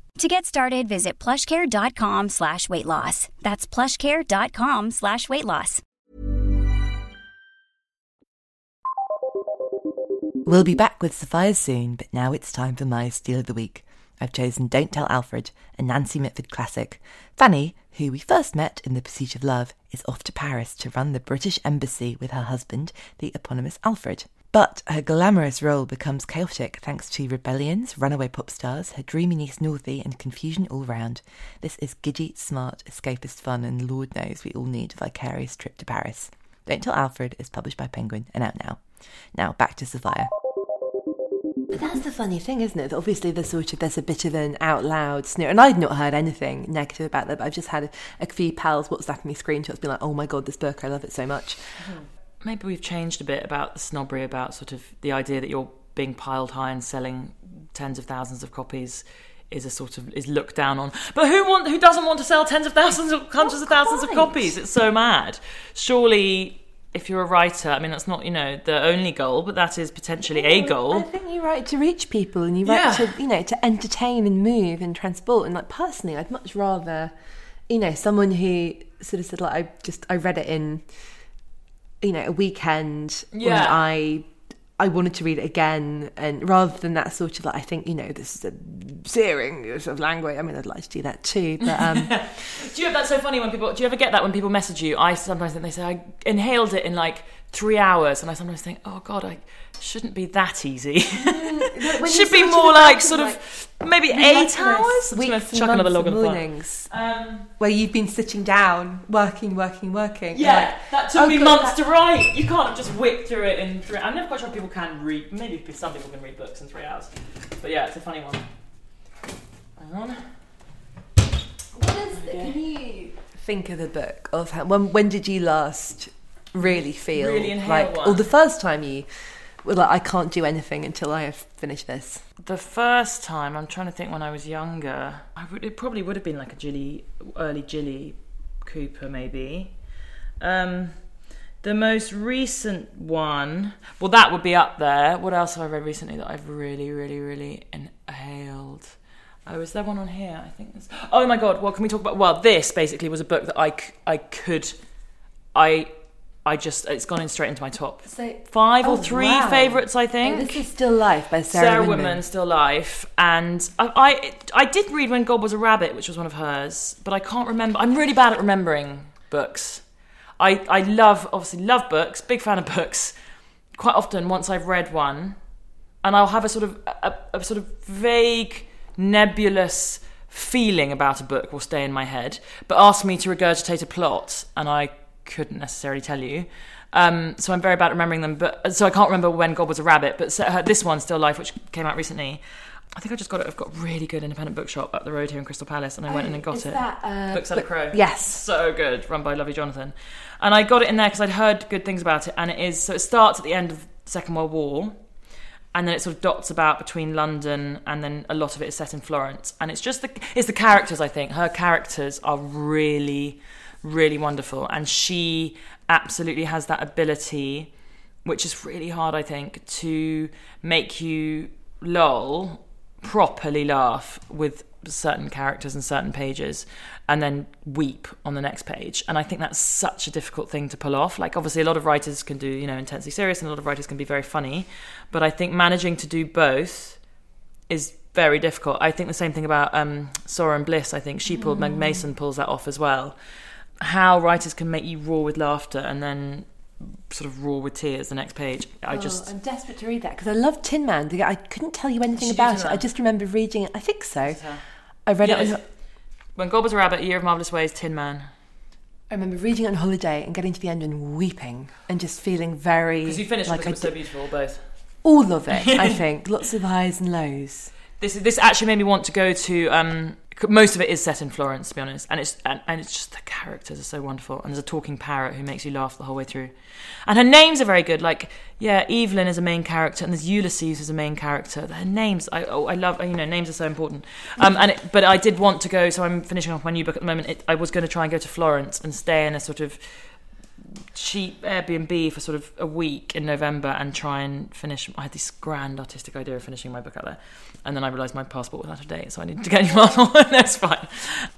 To get started, visit plushcare.com slash weight loss. That's plushcare.com slash weight loss. We'll be back with Sophia soon, but now it's time for my Steal of the Week. I've chosen Don't Tell Alfred, a Nancy Mitford classic. Fanny, who we first met in The Pursuit of Love, is off to Paris to run the British Embassy with her husband, the eponymous Alfred. But her glamorous role becomes chaotic thanks to rebellions, runaway pop stars, her dreamy niece Northey, and confusion all round. This is giddy, smart, escapist fun, and Lord knows we all need a vicarious trip to Paris. Don't Tell Alfred is published by Penguin and out now. Now back to Sophia. But that's the funny thing, isn't it? That obviously there's sort of there's a bit of an out loud sneer, and I'd not heard anything negative about that. But I've just had a, a few pals WhatsApping me screenshots, being like, "Oh my god, this book, I love it so much." Mm-hmm. Maybe we've changed a bit about the snobbery about sort of the idea that you're being piled high and selling tens of thousands of copies is a sort of is looked down on. But who want who doesn't want to sell tens of thousands of hundreds of thousands of copies? It's so mad. Surely if you're a writer, I mean that's not, you know, the only goal, but that is potentially a goal. I think you write to reach people, and you write Yeah. to you know to entertain and move and transport. And like personally, I'd much rather, you know, someone who sort of said like I just I read it in, you know, a weekend Yeah. when I. I wanted to read it again, and rather than that sort of like, I think you know, this is a searing sort of language. I mean, I'd like to do that too, but um, Do you have that so funny when people do you ever get that when people message you? I sometimes think they say I inhaled it in like three hours and I sometimes think, Oh god, I shouldn't be that easy. when Should be more like sort like, of maybe eight hours. Weeks chuck another log of on the fire. mornings Um, where you've been sitting down, working, working, working. yeah, like, that took oh me God, months that- to write. You can't just whip through it in three. I'm never quite sure people can read. Maybe some people can read books in three hours. But yeah, it's a funny one. Hang on. What is the, can you think of the book of how, when when did you last really feel Really like one? or the first time you were like I can't do anything until I have finished this. The first time, I'm trying to think when I was younger, I would, it probably would have been like a Jilly, early Jilly Cooper, maybe. Um, the most recent one, well, that would be up there. What else have I read recently that I've really, really, really inhaled? Oh, is there one on here? I think there's. Oh my god! What can we talk about? Well, this basically was a book that I, I could, I, I just it's gone in straight into my top So five Oh, or three wow. favourites. I Oh, think this is Still Life by Sarah, Sarah Still Life, and I, I I did read When God Was a Rabbit, which was one of hers, but I can't remember. I'm really bad at remembering books. I I love obviously love books, big fan of books. Quite often, once I've read one, and I'll have a sort of a, a sort of vague, nebulous feeling about a book will stay in my head, but ask me to regurgitate a plot, and I couldn't necessarily tell you. Um, so I'm very bad at remembering them. But so I can't remember when God was a rabbit. But so, uh, this one, Still Life, which came out recently. I think I just got it. I've got a really good independent bookshop up the road here in Crystal Palace, and I went in and got Is it. that, uh, Bookseller Crow. Yes. So good, run by Lovely Jonathan. And I got it in there because I'd heard good things about it. And it is so it starts at the end of Second World War, and then it sort of dots about between London, and then a lot of it is set in Florence. And it's just the it's the characters. I think her characters are really, really wonderful, and she absolutely has that ability, which is really hard. I think to make you lol properly laugh with certain characters and certain pages and then weep on the next page. And i think that's such a difficult thing to pull off. Like obviously a lot of writers can do you know intensely serious and a lot of writers can be very funny. But i think managing to do both is very difficult. I think the same thing about um Sorrow and bliss. I think she pulled meg mason pulls that off as well how writers can make you roar with laughter and then sort of roar with tears the next page i Oh, just I'm desperate to read that because I love Tin Man. I couldn't tell you anything Did you do about it. I just remember reading it. I think so. I read Yeah, it. On, when god was a rabbit a year of marvelous ways tin man I remember reading it on holiday and getting to the end and weeping and just feeling very because you finished like because it was so beautiful both all of it. I think lots of highs and lows. this this actually made me want to go to um most of it is set in Florence to be honest and it's and, and it's just the characters are so wonderful and there's a talking parrot who makes you laugh the whole way through. And her names are very good like yeah Evelyn is a main character and there's Ulysses who's a main character. Her names I oh, I love you know names are so important. Um and it, but I did want to go so I'm finishing off my new book at the moment. It, I was going to try and go to Florence and stay in a sort of cheap Airbnb for sort of a week in November and try and finish. I had this grand artistic idea of finishing my book out there, and then I realised my passport was out of date, so I needed to get a new passport. That's fine.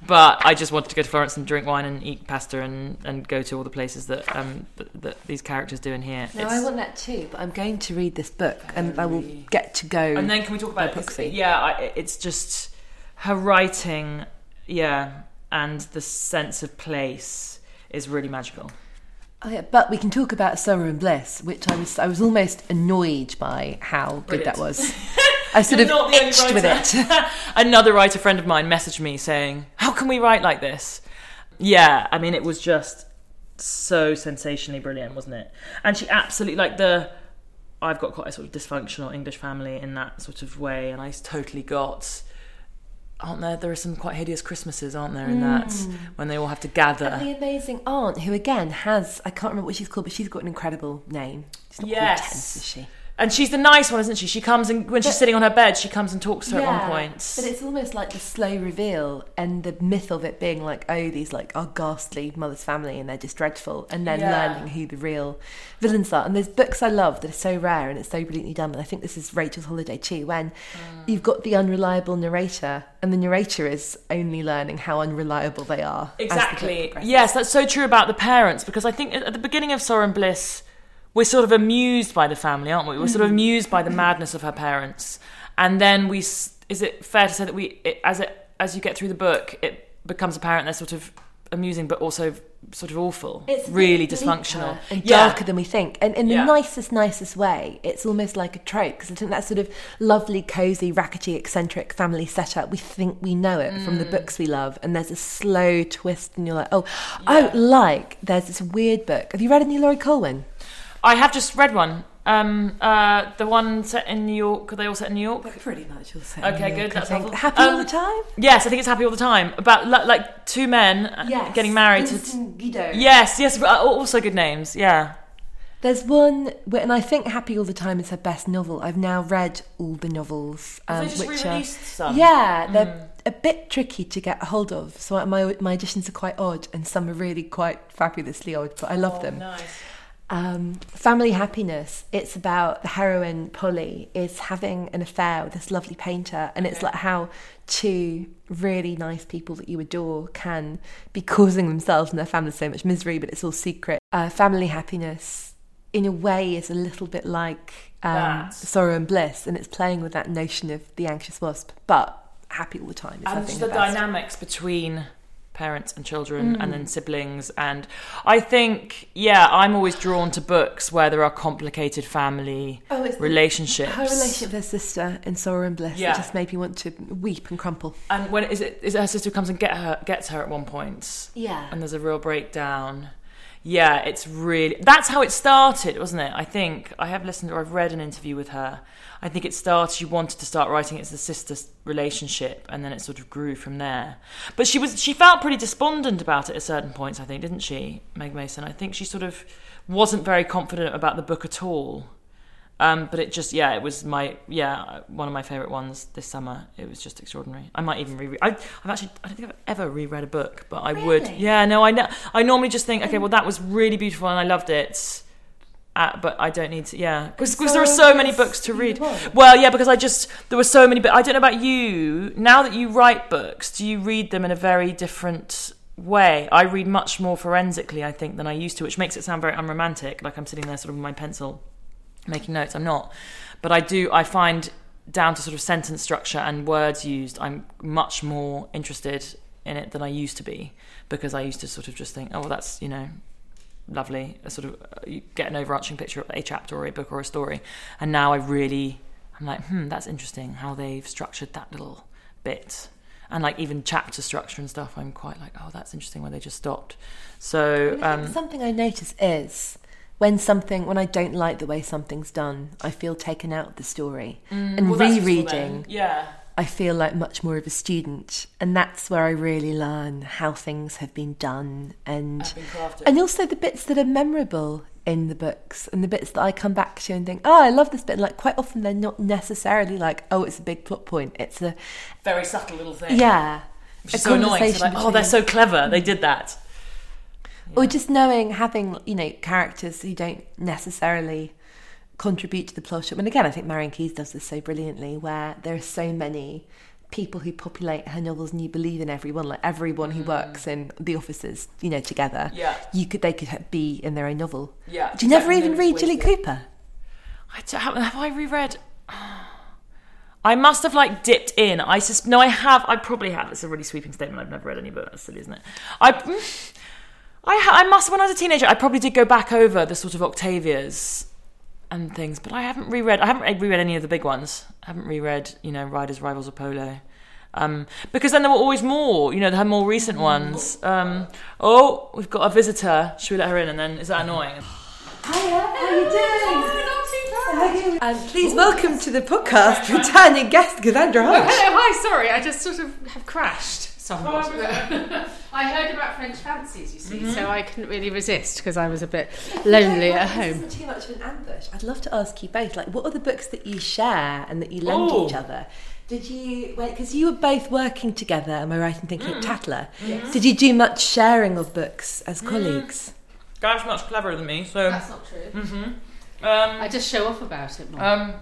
But I just wanted to go to Florence and drink wine and eat pasta and, and go to all the places that um that, that these characters do in here. No, It's- I want that too, but I'm going to read this book and I will get to go. and then can we talk about Brooksy. Yeah, I, it's just her writing, yeah, and the sense of place is really magical. Oh, yeah, but we can talk about Sorrow and Bliss, which I was I was almost annoyed by how good that was. I sort of not the only itched with it. Another writer friend of mine messaged me saying, "How can we write like this?" Yeah, I mean, it was just so sensationally brilliant, wasn't it? And she absolutely like the. I've got quite a sort of dysfunctional English family in that sort of way, and I totally got. Aren't there? There are some quite hideous Christmases, aren't there? In that mm. when they all have to gather. And the amazing aunt, who again has I can't remember what she's called, but she's got an incredible name. She's not Yes. Tense, is she? And she's the nice one, isn't she? She comes and when she's sitting on her bed, she comes and talks to her at one point. But it's almost like the slow reveal and the myth of it being like, oh, these like are ghastly mother's family and they're just dreadful, and then Yeah. learning who the real villains are. And there's books I love that are so rare and it's so brilliantly done. And I think this is Rachel's Holiday too, when Mm. you've got the unreliable narrator, and the narrator is only learning how unreliable they are. Exactly. Yes, that's so true about the parents because I think at the beginning of and Bliss, we're sort of amused by the family, aren't we? We're sort of Mm-hmm. amused by the madness of her parents, and then we. Is it fair to say that we, it, as it as you get through the book, it becomes apparent they're sort of amusing but also sort of awful, It's really dysfunctional and Yeah. darker than we think, and in the Yeah. nicest, nicest way. It's almost like a trope because I think that sort of lovely, cozy, rackety, eccentric family setup. We think we know it from Mm. the books we love, and there's a slow twist, and you're like, oh, I like. There's this weird book. Have you read any Laurie Colwin? I have just read one. Um, uh, the one set in New York. Are they all set in New York? Pretty much. You'll Okay, good, that's helpful. Happy all Um, the time. Yes, I think it's happy all the time. About li- like two men uh, getting married. To, Vincent and Guido. yes, yes, but also good names. Yeah. There's one, and I think Happy All the Time is her best novel. I've now read all the novels, they um, just which re-released are some? yeah, they're a bit tricky to get a hold of. So my my editions are quite odd, and some are really quite fabulously odd, but I love them. Nice. Um, family happiness. It's about the heroine Polly is having an affair with this lovely painter, and it's like how two really nice people that you adore can be causing themselves and their family so much misery, but it's all secret. Uh, family happiness, in a way, is a little bit like um, sorrow and bliss, and it's playing with that notion of the anxious wasp, but happy all the time. Is I And the the dynamics between parents and children and then mm. siblings and i think yeah i'm always drawn to books where there are complicated family Oh, it's relationships Her relationship with her sister in Sorrow and Bliss Yeah. it just made me want to weep and crumple. and when is it is it her sister who comes and get her gets her at one point Yeah. and there's a real breakdown. Yeah, it's really that's how it started, wasn't it? I think I have listened or I've read an interview with her. I think it started. She wanted to start writing it as a sister relationship, and then it sort of grew from there. But she was she felt pretty despondent about it at certain points. I think, didn't she, Meg Mason? I think she sort of wasn't very confident about the book at all. Um, but it just yeah, it was my yeah one of my favorite ones this summer. It was just extraordinary. I might even reread. I, I've actually I don't think I've ever reread a book, but I would. Yeah, no, I know. I normally just think okay, well that was really beautiful and I loved it. Uh, but I don't need to, yeah, because there are so many books to read. Well, yeah, because I just there were so many. But I don't know about you. Now that you write books, do you read them in a very different way? I read much more forensically, I think, than I used to, which makes it sound very unromantic. Like I'm sitting there, sort of with my pencil, making notes. I'm not, but I do. I find down to sort of sentence structure and words used, I'm much more interested in it than I used to be because I used to sort of just think, oh, well, that's you know lovely, a sort of uh, you get an overarching picture of a chapter or a book or a story, and now I really, I'm like, hmm, that's interesting how they've structured that little bit. And like even chapter structure and stuff, I'm quite like, oh, that's interesting where they just stopped. So um, something I notice is when something when I don't like the way something's done, I feel taken out of the story. and Mm, well, rereading, yeah, I feel like much more of a student, and that's where I really learn how things have been done and been and also the bits that are memorable in the books and the bits that I come back to and think, oh, I love this bit. And like quite often they're not necessarily like, oh, it's a big plot point. It's a very subtle little thing. yeah, which is so annoying. conversation like, oh, they're so clever. They did that. Or just knowing, having, you know, characters who don't necessarily contribute to the plot. I mean, again, I think Marian Keyes does this so brilliantly, where there are so many people who populate her novels and you believe in everyone, like everyone who works in the offices, you know, together. Mm. Yeah. You could, they could be in their own novel. Yeah, Do you never even read Jilly Cooper? I don't- have, have I reread? I must have like dipped in. I sus- no, I have. I probably have. It's a really sweeping statement. I've never read any book. That's silly, isn't it? I, mm, I, ha- I must. When I was a teenager, I probably did go back over the sort of Octavias and things, but I haven't reread. I haven't reread any of the big ones. I haven't reread, you know, Riders, Rivals, Apollo. Um, because then there were always more, you know, her more recent ones. Um, oh, we've got a visitor. Should we let her in? And then is that annoying? Hiya, how are you doing? And please welcome to the podcast returning guest Cassandra Hodge. Hello, hi, sorry, I just sort of have crashed somewhat. I heard about French fancies, you see, so I couldn't really resist because I was a bit lonely at home. Too much of an ambush. I'd love to ask you both, like, what are the books that you share and that you lend Ooh. each other? Did you, because you were both working together, am I right in thinking, Mm. at Tatler? Did you do much sharing of books as Mm. colleagues? Guy's much cleverer than me, so. That's not true. Um, I just show off about it more. Um,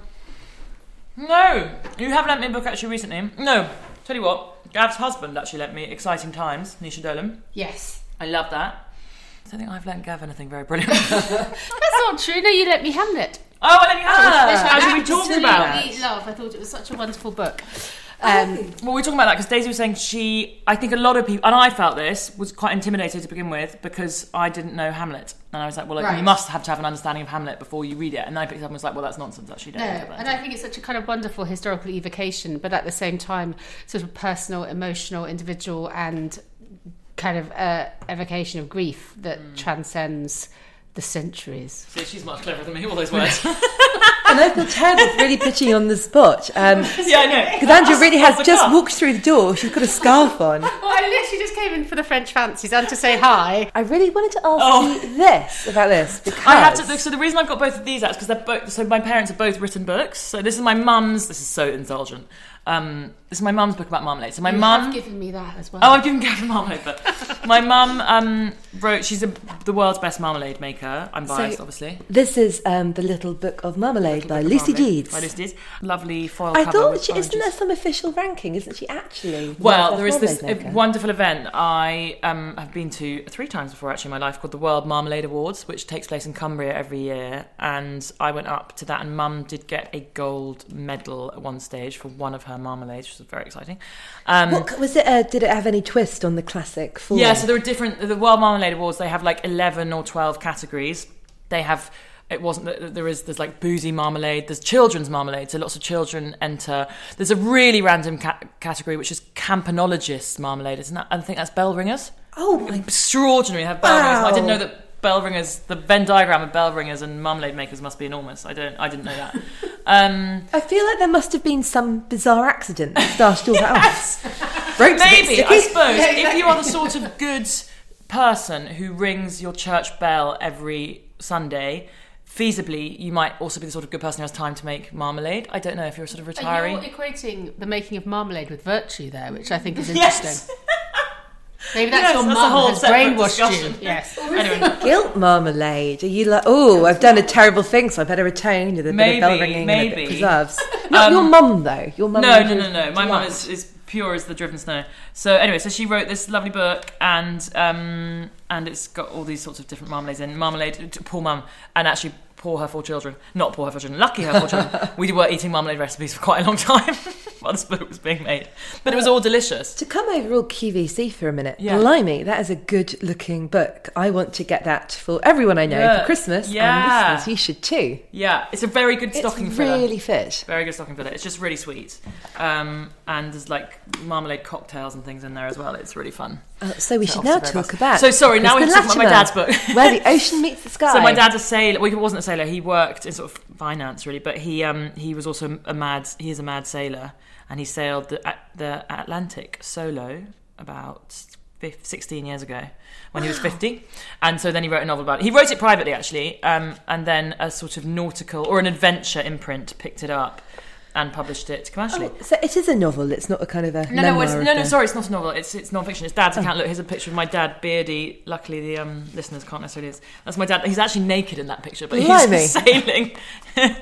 no, you have lent me a book actually recently. No, tell you what, Gav's husband actually lent me Exciting Times, Naoise Dolan. yes. I love that. I don't think I've lent Gav anything very brilliant. That's not true. No, you let me Hamnet. oh, I let you have Ah. it. As we talked about. Love. I thought it was such a wonderful book. Um, Well, we're talking about that because Daisy was saying she, I think a lot of people, and I felt this, was quite intimidated to begin with because I didn't know Hamlet. And I was like, well, like, Right. you must have to have an understanding of Hamlet before you read it. And then I picked it up and was like, well, that's nonsense, actually. Don't No, think and it. I think it's such a kind of wonderful historical evocation, but at the same time, sort of personal, emotional, individual, and kind of uh, evocation of grief that Hmm. transcends the centuries. See, she's much cleverer than me, all those words. And I feel terrible for really putting you on the spot. Um, yeah, I know. Cassandra really has just cuff. walked through the door. She's got a scarf on. Well, I literally just came in for the French fancies and to say hi. I really wanted to ask Oh. you this about this because I have to. So the reason I've got both of these out is because they're both. So my parents have both written books. So this is my mum's. This is so indulgent. Um, this is my mum's book about marmalade. So my You mum. have given me that as well. Oh, I've given Gavin marmalade, but my mum um, wrote. She's a, the world's best marmalade maker. I'm biased, So- obviously. This is um, the Little Book of Marmalade by Lucy Marmalade Deeds. By Lucy Deeds. Lovely foil I cover thought with she, isn't there some official ranking? Isn't she actually? Well, there is this marmalade maker? wonderful event I um, have been to three times before actually in my life called the World Marmalade Awards, which takes place in Cumbria every year. And I went up to that, and Mum did get a gold medal at one stage for one of her marmalades, which was very exciting. Um, What was it? Uh, did it have any twist on the classic? Form? yeah, so there are different. The World Marmalade Awards they have like eleven or twelve categories. They have. It wasn't. There is. There's like boozy marmalade. There's children's marmalade. So lots of children enter. There's a really random ca- category which is campanologist marmalade. Isn't that? I think that's bell ringers. Oh Extraordinary. Have bell ringers. I didn't know that bell ringers. The Venn diagram of bell ringers and marmalade makers must be enormous. I don't. I didn't know that. Um, I feel like there must have been some bizarre accident that started all that off. Ropes Maybe, I sticky. suppose, if you are the sort of good person who rings your church bell every Sunday, feasibly, you might also be the sort of good person who has time to make marmalade. I don't know if you're a sort of retiring. retiree. you're equating the making of marmalade with virtue there, which I think is interesting. Yes. Maybe that's Yes, your that's a mum has brainwashed discussion. you. Yes. anyway, Guilt marmalade. Are you like, oh, I've done a terrible thing, so I better atone with a Maybe, bit of bell ringing and a bit maybe. preserves. Not your mum though. Your mum. no, no, no, no. My mum is, is pure as the driven snow. So anyway, so she wrote this lovely book, and um, and it's got all these sorts of different marmalades in marmalade. Poor mum, and actually poor her four children. Not poor her four children. Lucky her four children. We were eating marmalade recipes for quite a long time while this book was being made, but it was all delicious. To come over all QVC for a minute, Yeah. blimey, that is a good looking book. I want to get that for everyone I know Yeah. for Christmas. Yeah. And listeners, you should too. Yeah, it's a very good stocking it's filler. really fit. Very good stocking filler. It's just really sweet, um, and there's like marmalade cocktails and things in there as well. It's really fun. Uh, so we So should now talk fast. about. So sorry, now we Kristen have to about my dad's book. where the ocean meets the sky. So my dad's a sailor. Well, he wasn't a sailor. He worked in sort of finance, really, but he um, he was also a mad. He is a mad sailor, and he sailed the, at the Atlantic solo about 15, 16 years ago when he was 50 and so then he wrote a novel about it he wrote it privately actually um, and then a sort of nautical or an adventure imprint picked it up and published it commercially. Oh, so it is a novel. It's not a kind of a No, no, it's, no, no. Sorry, it's not a novel. It's it's non-fiction. It's Oh. dad's account. Look, here's a picture of my dad, beardy. Luckily, the um, listeners can't necessarily. That's my dad. He's actually naked in that picture, but Blimey. he's sailing.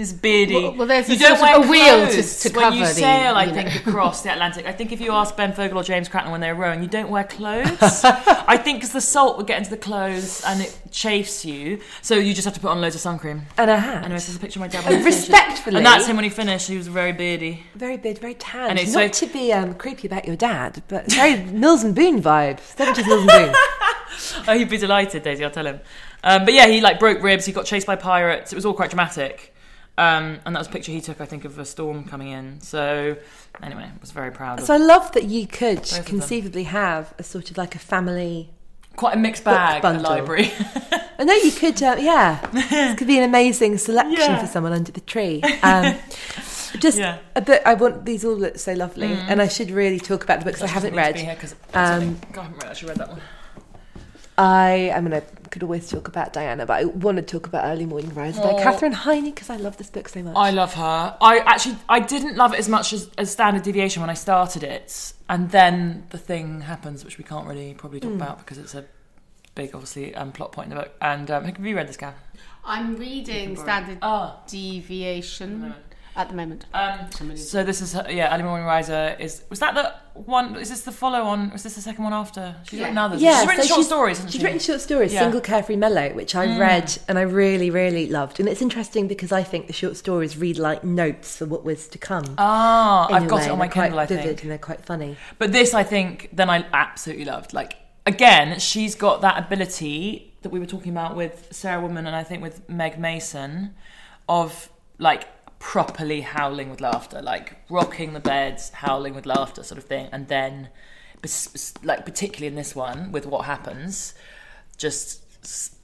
this beardy. Well- well, there's you don't sort of wear a wheel to- to when you cover the, sail. I you know. think across the Atlantic. I think if you ask Ben Fogle or James Cracknell when they're rowing, you don't wear clothes. I think because the salt would get into the clothes and it chafes you, so you just have to put on loads of sun cream. and a hat. Anyway, this is a picture of my dad. When respectfully- and that's him when he finished. He was very beardy. Very big, very tan. And it's not so- to be um, creepy about your dad, but very Mills and Boon vibe. Seventies Mills and Boon. Oh, he'd be delighted, Daisy. I'll tell him. Um, but yeah, he like broke ribs. He got chased by pirates. It was all quite dramatic. Um, and that was a picture he took, I think, of a storm coming in. So anyway, I was very proud. Of So I love that you could conceivably have a sort of like a family. quite a mixed bag a library. I know you could, uh, yeah. this could be an amazing selection Yeah. for someone under the tree. Um, just Yeah. a. I want these all look so lovely, and I should really talk about the books I haven't read. because Um, I haven't actually read that one. I, am going I could always talk about Diana, but I want to talk about Early Morning Rise by Oh. Katherine Heiny because I love this book so much. I love her. I actually I didn't love it as much as, as Standard Deviation when I started it, and then the thing happens, which we can't really probably talk about because it's a big, obviously, um, plot point in the book. And um, have you read this, Gav? I'm reading Standard Ah. Deviation at the moment. Um, so this is her, yeah, Early Morning Riser is was that the one? Is this the follow on? Was this the second one after? She's written others. Yeah, she's written so short stories. Hasn't She's she? written short stories, Yeah. Mm. Single Carefree Mellow, which I read and I really, really loved. And it's interesting because I think the short stories read like notes for what was to come. Ah, I've got way. it on my They're quite Kindle. I vivid think. and they're quite funny. But this, I think, then I absolutely loved. Like again, she's got that ability that we were talking about with Sarah Winman and I think with Meg Mason, of like properly howling with laughter, like rocking the beds, howling with laughter, sort of thing, and then, like particularly in this one with what happens, just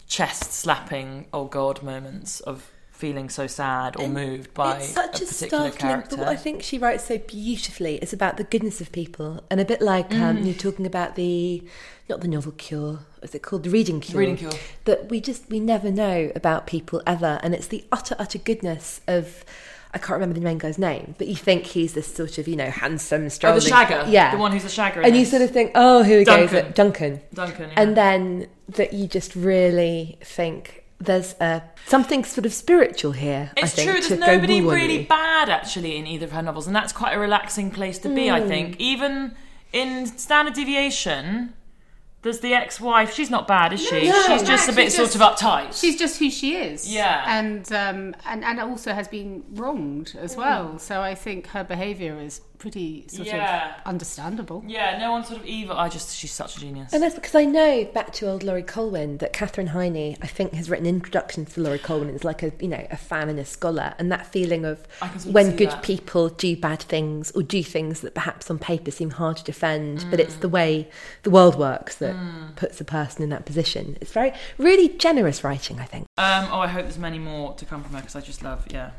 chest slapping, oh god, moments of feeling so sad or moved by it's such a, particular startling, character. but what I think she writes so beautifully is about the goodness of people, and a bit like Mm. um, you're talking about the, not the novel cure, is it called the reading cure? Reading Cure. That we just we never know about people ever, and it's the utter utter goodness of. I can't remember the main guy's name, but you think he's this sort of, you know, handsome, Oh, the shagger, yeah, the one who's a shagger, and you sort of think, oh, here we Duncan. Duncan, Duncan, yeah. and then that you just really think there's a something sort of spiritual here. I It's think, true. to There's nobody woo really bad actually in either of her novels, and that's quite a relaxing place to be. I Hmm. think even in Standard Deviation, there's the ex-wife. She's not bad, is she? No, she's just no, a bit she's sort just- of uptight. She's just who she is. Yeah. And um and, and also has been wronged as well. So I think her behaviour is pretty sort Yeah. of understandable. yeah, no one's sort of evil. I just she's such a genius. And that's because I know back to old Laurie Colwin that Katherine Heiny, I think, has written introductions to Laurie Colwin as like a you know a fan and a scholar, and that feeling of I can sort of when good that. people do bad things or do things that perhaps on paper seem hard to defend, but Mm. it's the way the world works that puts a person in that position. It's very really generous writing, I think. Um, oh, I hope there's many more to come from her because I just love, yeah.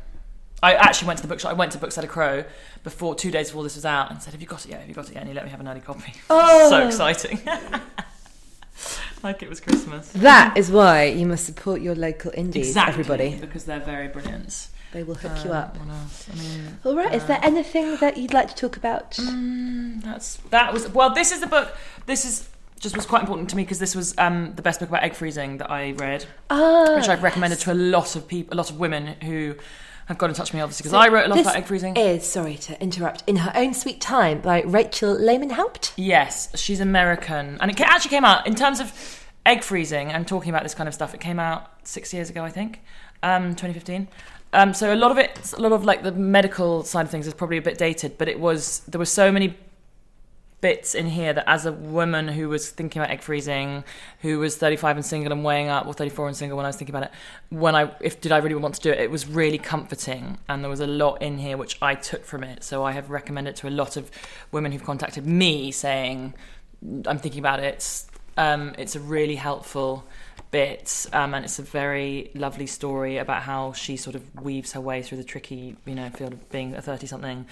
I actually went to the bookshop. I went to Bookseller Crow before two days before this was out and said, "Have you got it yet? Have you got it yet?" And he let me have an early copy. Oh. so exciting! like it was Christmas. That is why you must support your local indies, Exactly, everybody. because they're very brilliant. They will hook you Uh, up. What else? I mean, All right, is there anything that you'd like to talk about? that's that was well. This is the book. This is just was quite important to me because this was um, the best book about egg freezing that I read, Ah, which I've recommended to a lot of people, a lot of women who have got in touch with me, obviously, because I wrote a lot about egg freezing. Is sorry to interrupt. In her own sweet time by Rachel Lehman Haupt. Yes, she's American, and it actually came out in terms of egg freezing and talking about this kind of stuff. It came out six years ago, I think, um, 2015. Um, so a lot of it, a lot of like the medical side of things is probably a bit dated, but it was there were so many bits in here that as a woman who was thinking about egg freezing, who was 35 and single and weighing up, or 34 and single when I was thinking about it, when I if did I really want to do it, it was really comforting, and there was a lot in here which I took from it. So I have recommended to a lot of women who've contacted me saying, "I'm thinking about it." Um, it's a really helpful bit, um, and it's a very lovely story about how she sort of weaves her way through the tricky, you know, field of being a 30 something,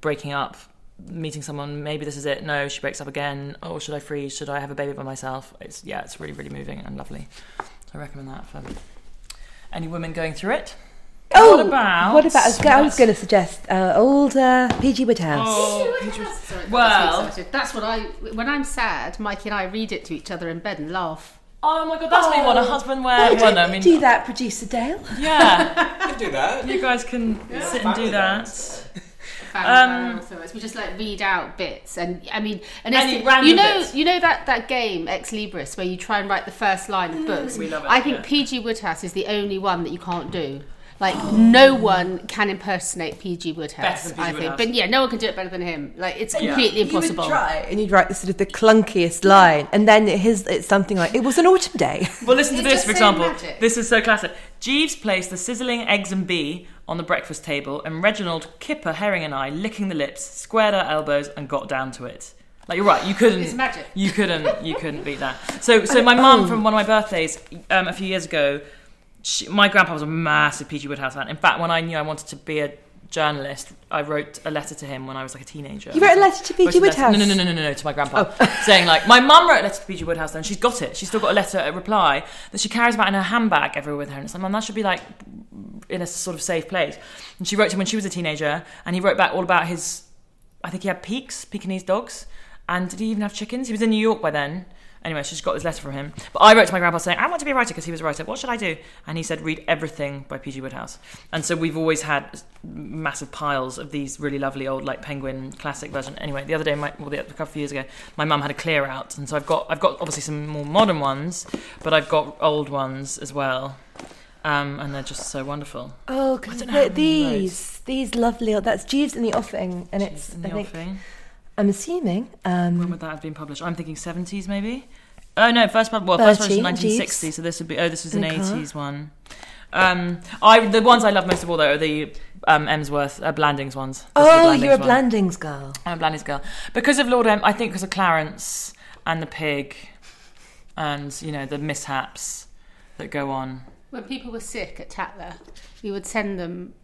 breaking up, meeting someone, maybe this is it. No, she breaks up again. Oh, should I freeze? Should I have a baby by myself? It's yeah, it's really really moving and lovely. So I recommend that for any women going through it. Oh, what about? What about? I was, I was going to suggest uh, old uh, PG Wodehouse. Oh, Sorry, Well- that's, that's what I. When I'm sad, Mikey and I read it to each other in bed and laugh. oh my god, that's me. What a husband wear. Well, no, I mean, do that, producer Dale. yeah, You can do that. you guys can sit and do family that. Um, we just like read out bits, and I mean, and it's Any you know, bits. you know that that game Ex Libris where you try and write the first line of books. We love it, I think yeah. PG Wodehouse is the only one that you can't do. Like no one can impersonate PG Wodehouse. Better than PG I think, Wodehouse. but yeah, no one can do it better than him. Like it's completely impossible. You would try, and you'd write the sort of the clunkiest line, and then his it's something like it was an autumn day. Well, listen to It's this, for so example. magic. This is so classic. Jeeves placed the sizzling eggs and bee on the breakfast table, and Reginald, Kipper, Herring, and I, licking the lips, squared our elbows and got down to it. Like you're right, you couldn't. It's magic. You couldn't. You couldn't beat that. So, so my mum from one of my birthdays um, a few years ago, she, my grandpa was a massive P.G. Wodehouse fan. In fact, when I knew I wanted to be a journalist, I wrote a letter to him when I was like a teenager. You wrote a letter to Wrote PG a letter- Wodehouse. No, no, no, no, no, no, to my grandpa, saying like, my mum wrote a letter to PG Wodehouse, and she's got it. She's still got a letter, a reply that she carries about in her handbag everywhere with her, and it's like, mum, that should be like in a sort of safe place. And she wrote to him when she was a teenager, and he wrote back all about his. I think he had peaks, Pekingese dogs, and did he even have chickens? He was in New York by then. Anyway, she's got this letter from him. But I wrote to my grandpa saying, I want to be a writer because he was a writer. What should I do? And he said, read everything by P.G. Wodehouse. And so we've always had massive piles of these really lovely old, like Penguin classic version. Anyway, the other day, my, well, the, a couple of years ago, my mum had a clear out. And so I've got, I've got obviously some more modern ones, but I've got old ones as well. Um, and they're just so wonderful. Oh, 'cause don't know how the- many he these these lovely. That's Jeeves in the offing, and it's. In I the think offing. I'm assuming. When Um, would that have been published? I'm thinking 70s maybe. Oh no, first pub- well, first was Bertie, 1960, Jeeves. so this would be oh, this was an In 80s one. Um, I the ones I love most of all though are the um, Emsworth uh, Blandings ones. This oh, Blandings you're a one. Blandings girl. I'm a Blandings girl because of Lord M. I think because of Clarence and the pig, and you know the mishaps that go on. When people were sick at Tatler, we would send them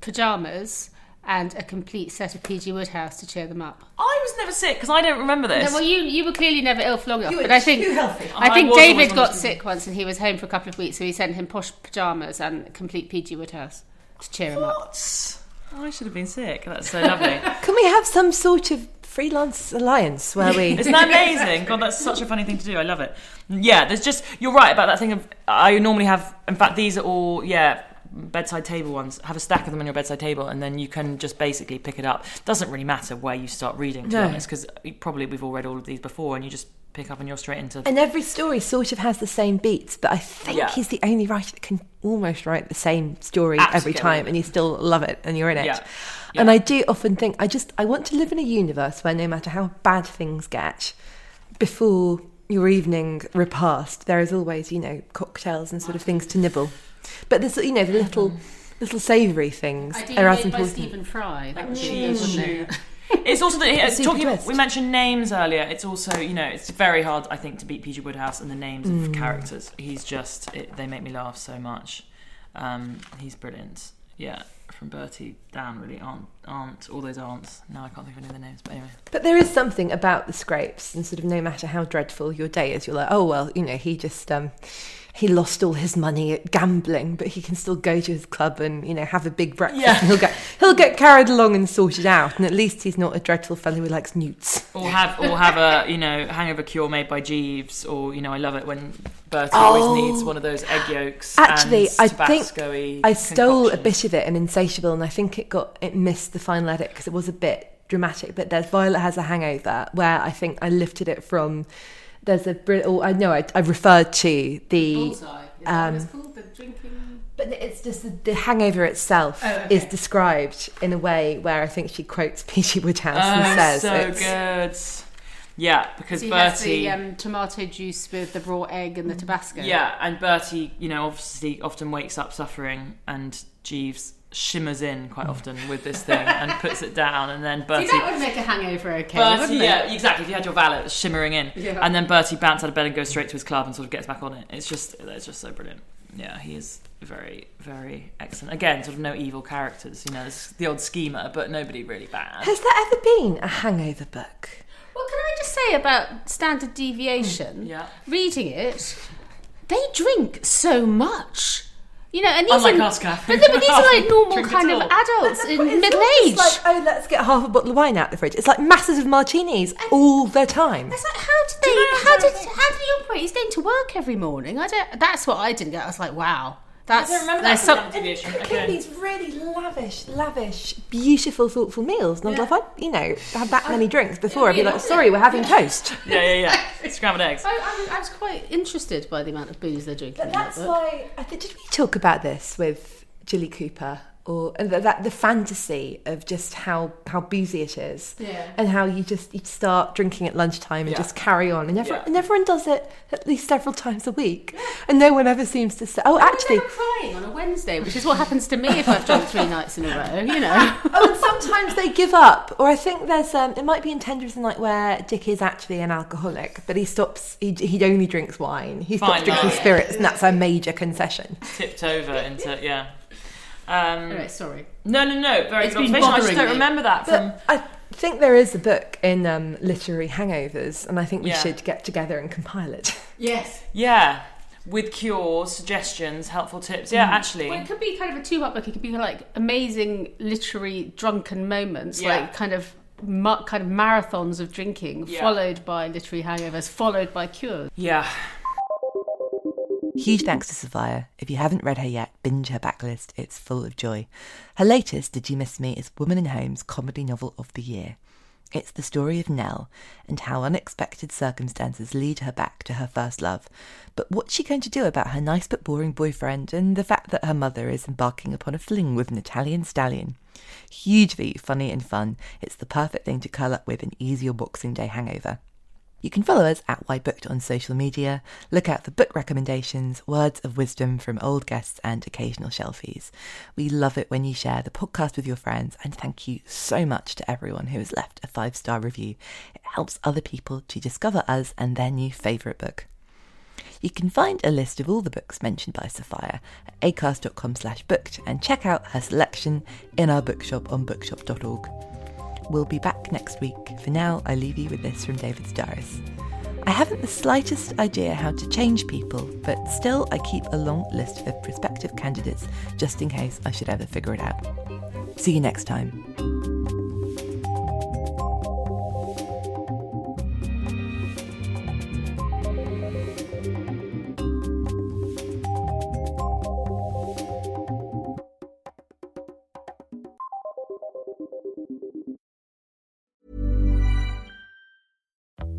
pajamas and a complete set of PG Wodehouse to cheer them up. I was never sick because I don't remember this. No, well, you you were clearly never ill for long enough, You were but I think too healthy. I I think was David one got of sick once and he was home for a couple of weeks, so we sent him posh pajamas and complete PG Wodehouse to cheer him up. what? I should have been sick. That's so lovely. Can we have some sort of freelance alliance where we? Isn't that amazing? God, that's such a funny thing to do. I love it. Yeah, there's just you're right about that thing of I normally have. In fact, these are all yeah bedside table ones. Have a stack of them on your bedside table, and then you can just basically pick it up. Doesn't really matter where you start reading, to No. be honest, because probably we've all read all of these before, and you just pick up and you're straight into. And every story sort of has the same beats, but I think Yeah. he's the only writer that can almost write the same story every time, and you still love it, and you're in it. Yeah. And I do often think I just I want to live in a universe where no matter how bad things get, before your evening repast, there is always you know cocktails and sort of things to nibble. But there's you know the little mm. little savoury things Ideally are as made by important. Stephen Fry. That would be cheese good, wouldn't it? It's also that uh, talking. twist. We mentioned names earlier. It's also you know it's very hard I think to beat PG Wodehouse and the names Mm. of characters. He's just it, they make me laugh so much. Um, he's brilliant. Yeah, from Bertie down really aunt aunt all those aunts. Now I can't think of any of their names, but anyway. But there is something about the scrapes, and sort of no matter how dreadful your day is, you're like, oh well, you know, he just um, he lost all his money at gambling, but he can still go to his club and you know have a big breakfast. Yeah. And he'll get he'll get carried along and sorted out, and at least he's not a dreadful fellow who likes newts. Or have or have a you know hangover cure made by Jeeves, or you know I love it when Bertie Oh. always needs one of those egg yolks. Actually, I think I stole a bit of it in Insatiable, and I think it got it missed the final edit because it was a bit dramatic. But there's Violet has a hangover where I think I lifted it from. There's a bri- oh, I know I, I referred to the Bullseye. Um, it's called? The drinking. But it's just the, the hangover itself Oh, okay. is described in a way where I think she quotes P.G. Wodehouse Oh, and says so it's, good. Yeah, because So he has Bertie. the um, tomato juice with the raw egg and the Tabasco. Yeah, and Bertie, you know, obviously often wakes up suffering, and Jeeves shimmers in quite hmm. often with this thing and puts it down, and then Bertie See, Bertie. that would make a hangover okay, Bertie, wouldn't yeah, exactly. If you had your valet shimmering in, Yeah. and then Bertie bounces out of bed and goes straight to his club and sort of gets back on it. It's just, it's just so brilliant. Yeah, he is very, very excellent. Again, sort of no evil characters. You know, there's the odd schemer, but nobody really bad. Has there ever been a hangover book? what can I just say about standard deviation? Yeah. Reading it, they drink so much. You know, and these Unlike are, us, Kath. But, but these are like normal Drink kind of adults in it's middle age. like, oh, let's get half a bottle of wine out of the fridge. It's like masses of martinis all the time. It's like, how did they? How did how did he operate? He's going to work every morning. I don't. That's what I didn't get. I was like, wow, that's I don't remember there's that some- from deviation. Cooking Okay. these really lavish, lavish, beautiful, thoughtful meals. And if I, you know, had that many drinks before, I'd be like, sorry, we're having toast. Yeah, yeah, yeah. Scrambled eggs. I, I, was, I was quite interested by the amount of booze they're drinking. But in that that's why I think did we talk about this with Jilly Cooper or and that, that the fantasy of just how how boozy it is, Yeah. and how you just you start drinking at lunchtime and Yeah. just carry on, and everyone, Yeah. and everyone does it at least several times a week, and no one ever seems to say, oh, actually. I'm crying on a Wednesday, which is what happens to me if I've drunk three nights in a row. You know. oh, and sometimes they give up, or I think there's um, it might be in Tender Than Night where Dick is actually an alcoholic, but he stops. He, he only drinks wine. He stops Fine drinking wine. spirits, and that's a major concession. Tipped over into yeah. Um, Anyway, sorry. no, no, no. Very It's good been observation. I just don't me. remember that from. But I think there is a book in um, literary hangovers, and I think we Yeah. should get together and compile it. Yes. Yeah, with cures, suggestions, helpful tips. Yeah, actually. Well, it could be kind of a two-part book. It could be like amazing literary drunken moments, Yeah. like kind of kind of marathons of drinking, Yeah. followed by literary hangovers, followed by cures. Yeah. Huge thanks to Sophia. If you haven't read her yet, binge her backlist. It's full of joy. Her latest, Did You Miss Me, is Woman in Home's comedy novel of the year. It's the story of Nell and how unexpected circumstances lead her back to her first love. But what's she going to do about her nice but boring boyfriend and the fact that her mother is embarking upon a fling with an Italian stallion? Hugely funny and fun. It's the perfect thing to curl up with and ease your Boxing Day hangover. You can follow us at Why Booked on social media, look out for book recommendations, words of wisdom from old guests, and occasional shelfies. We love it when you share the podcast with your friends, and thank you so much to everyone who has left a five star review. It helps other people to discover us and their new favourite book. You can find a list of all the books mentioned by Sophia at acast.com slash booked and check out her selection in our bookshop on bookshop.org. We'll be back next week. For now, I leave you with this from David Sedaris. I haven't the slightest idea how to change people, but still I keep a long list of prospective candidates just in case I should ever figure it out. See you next time.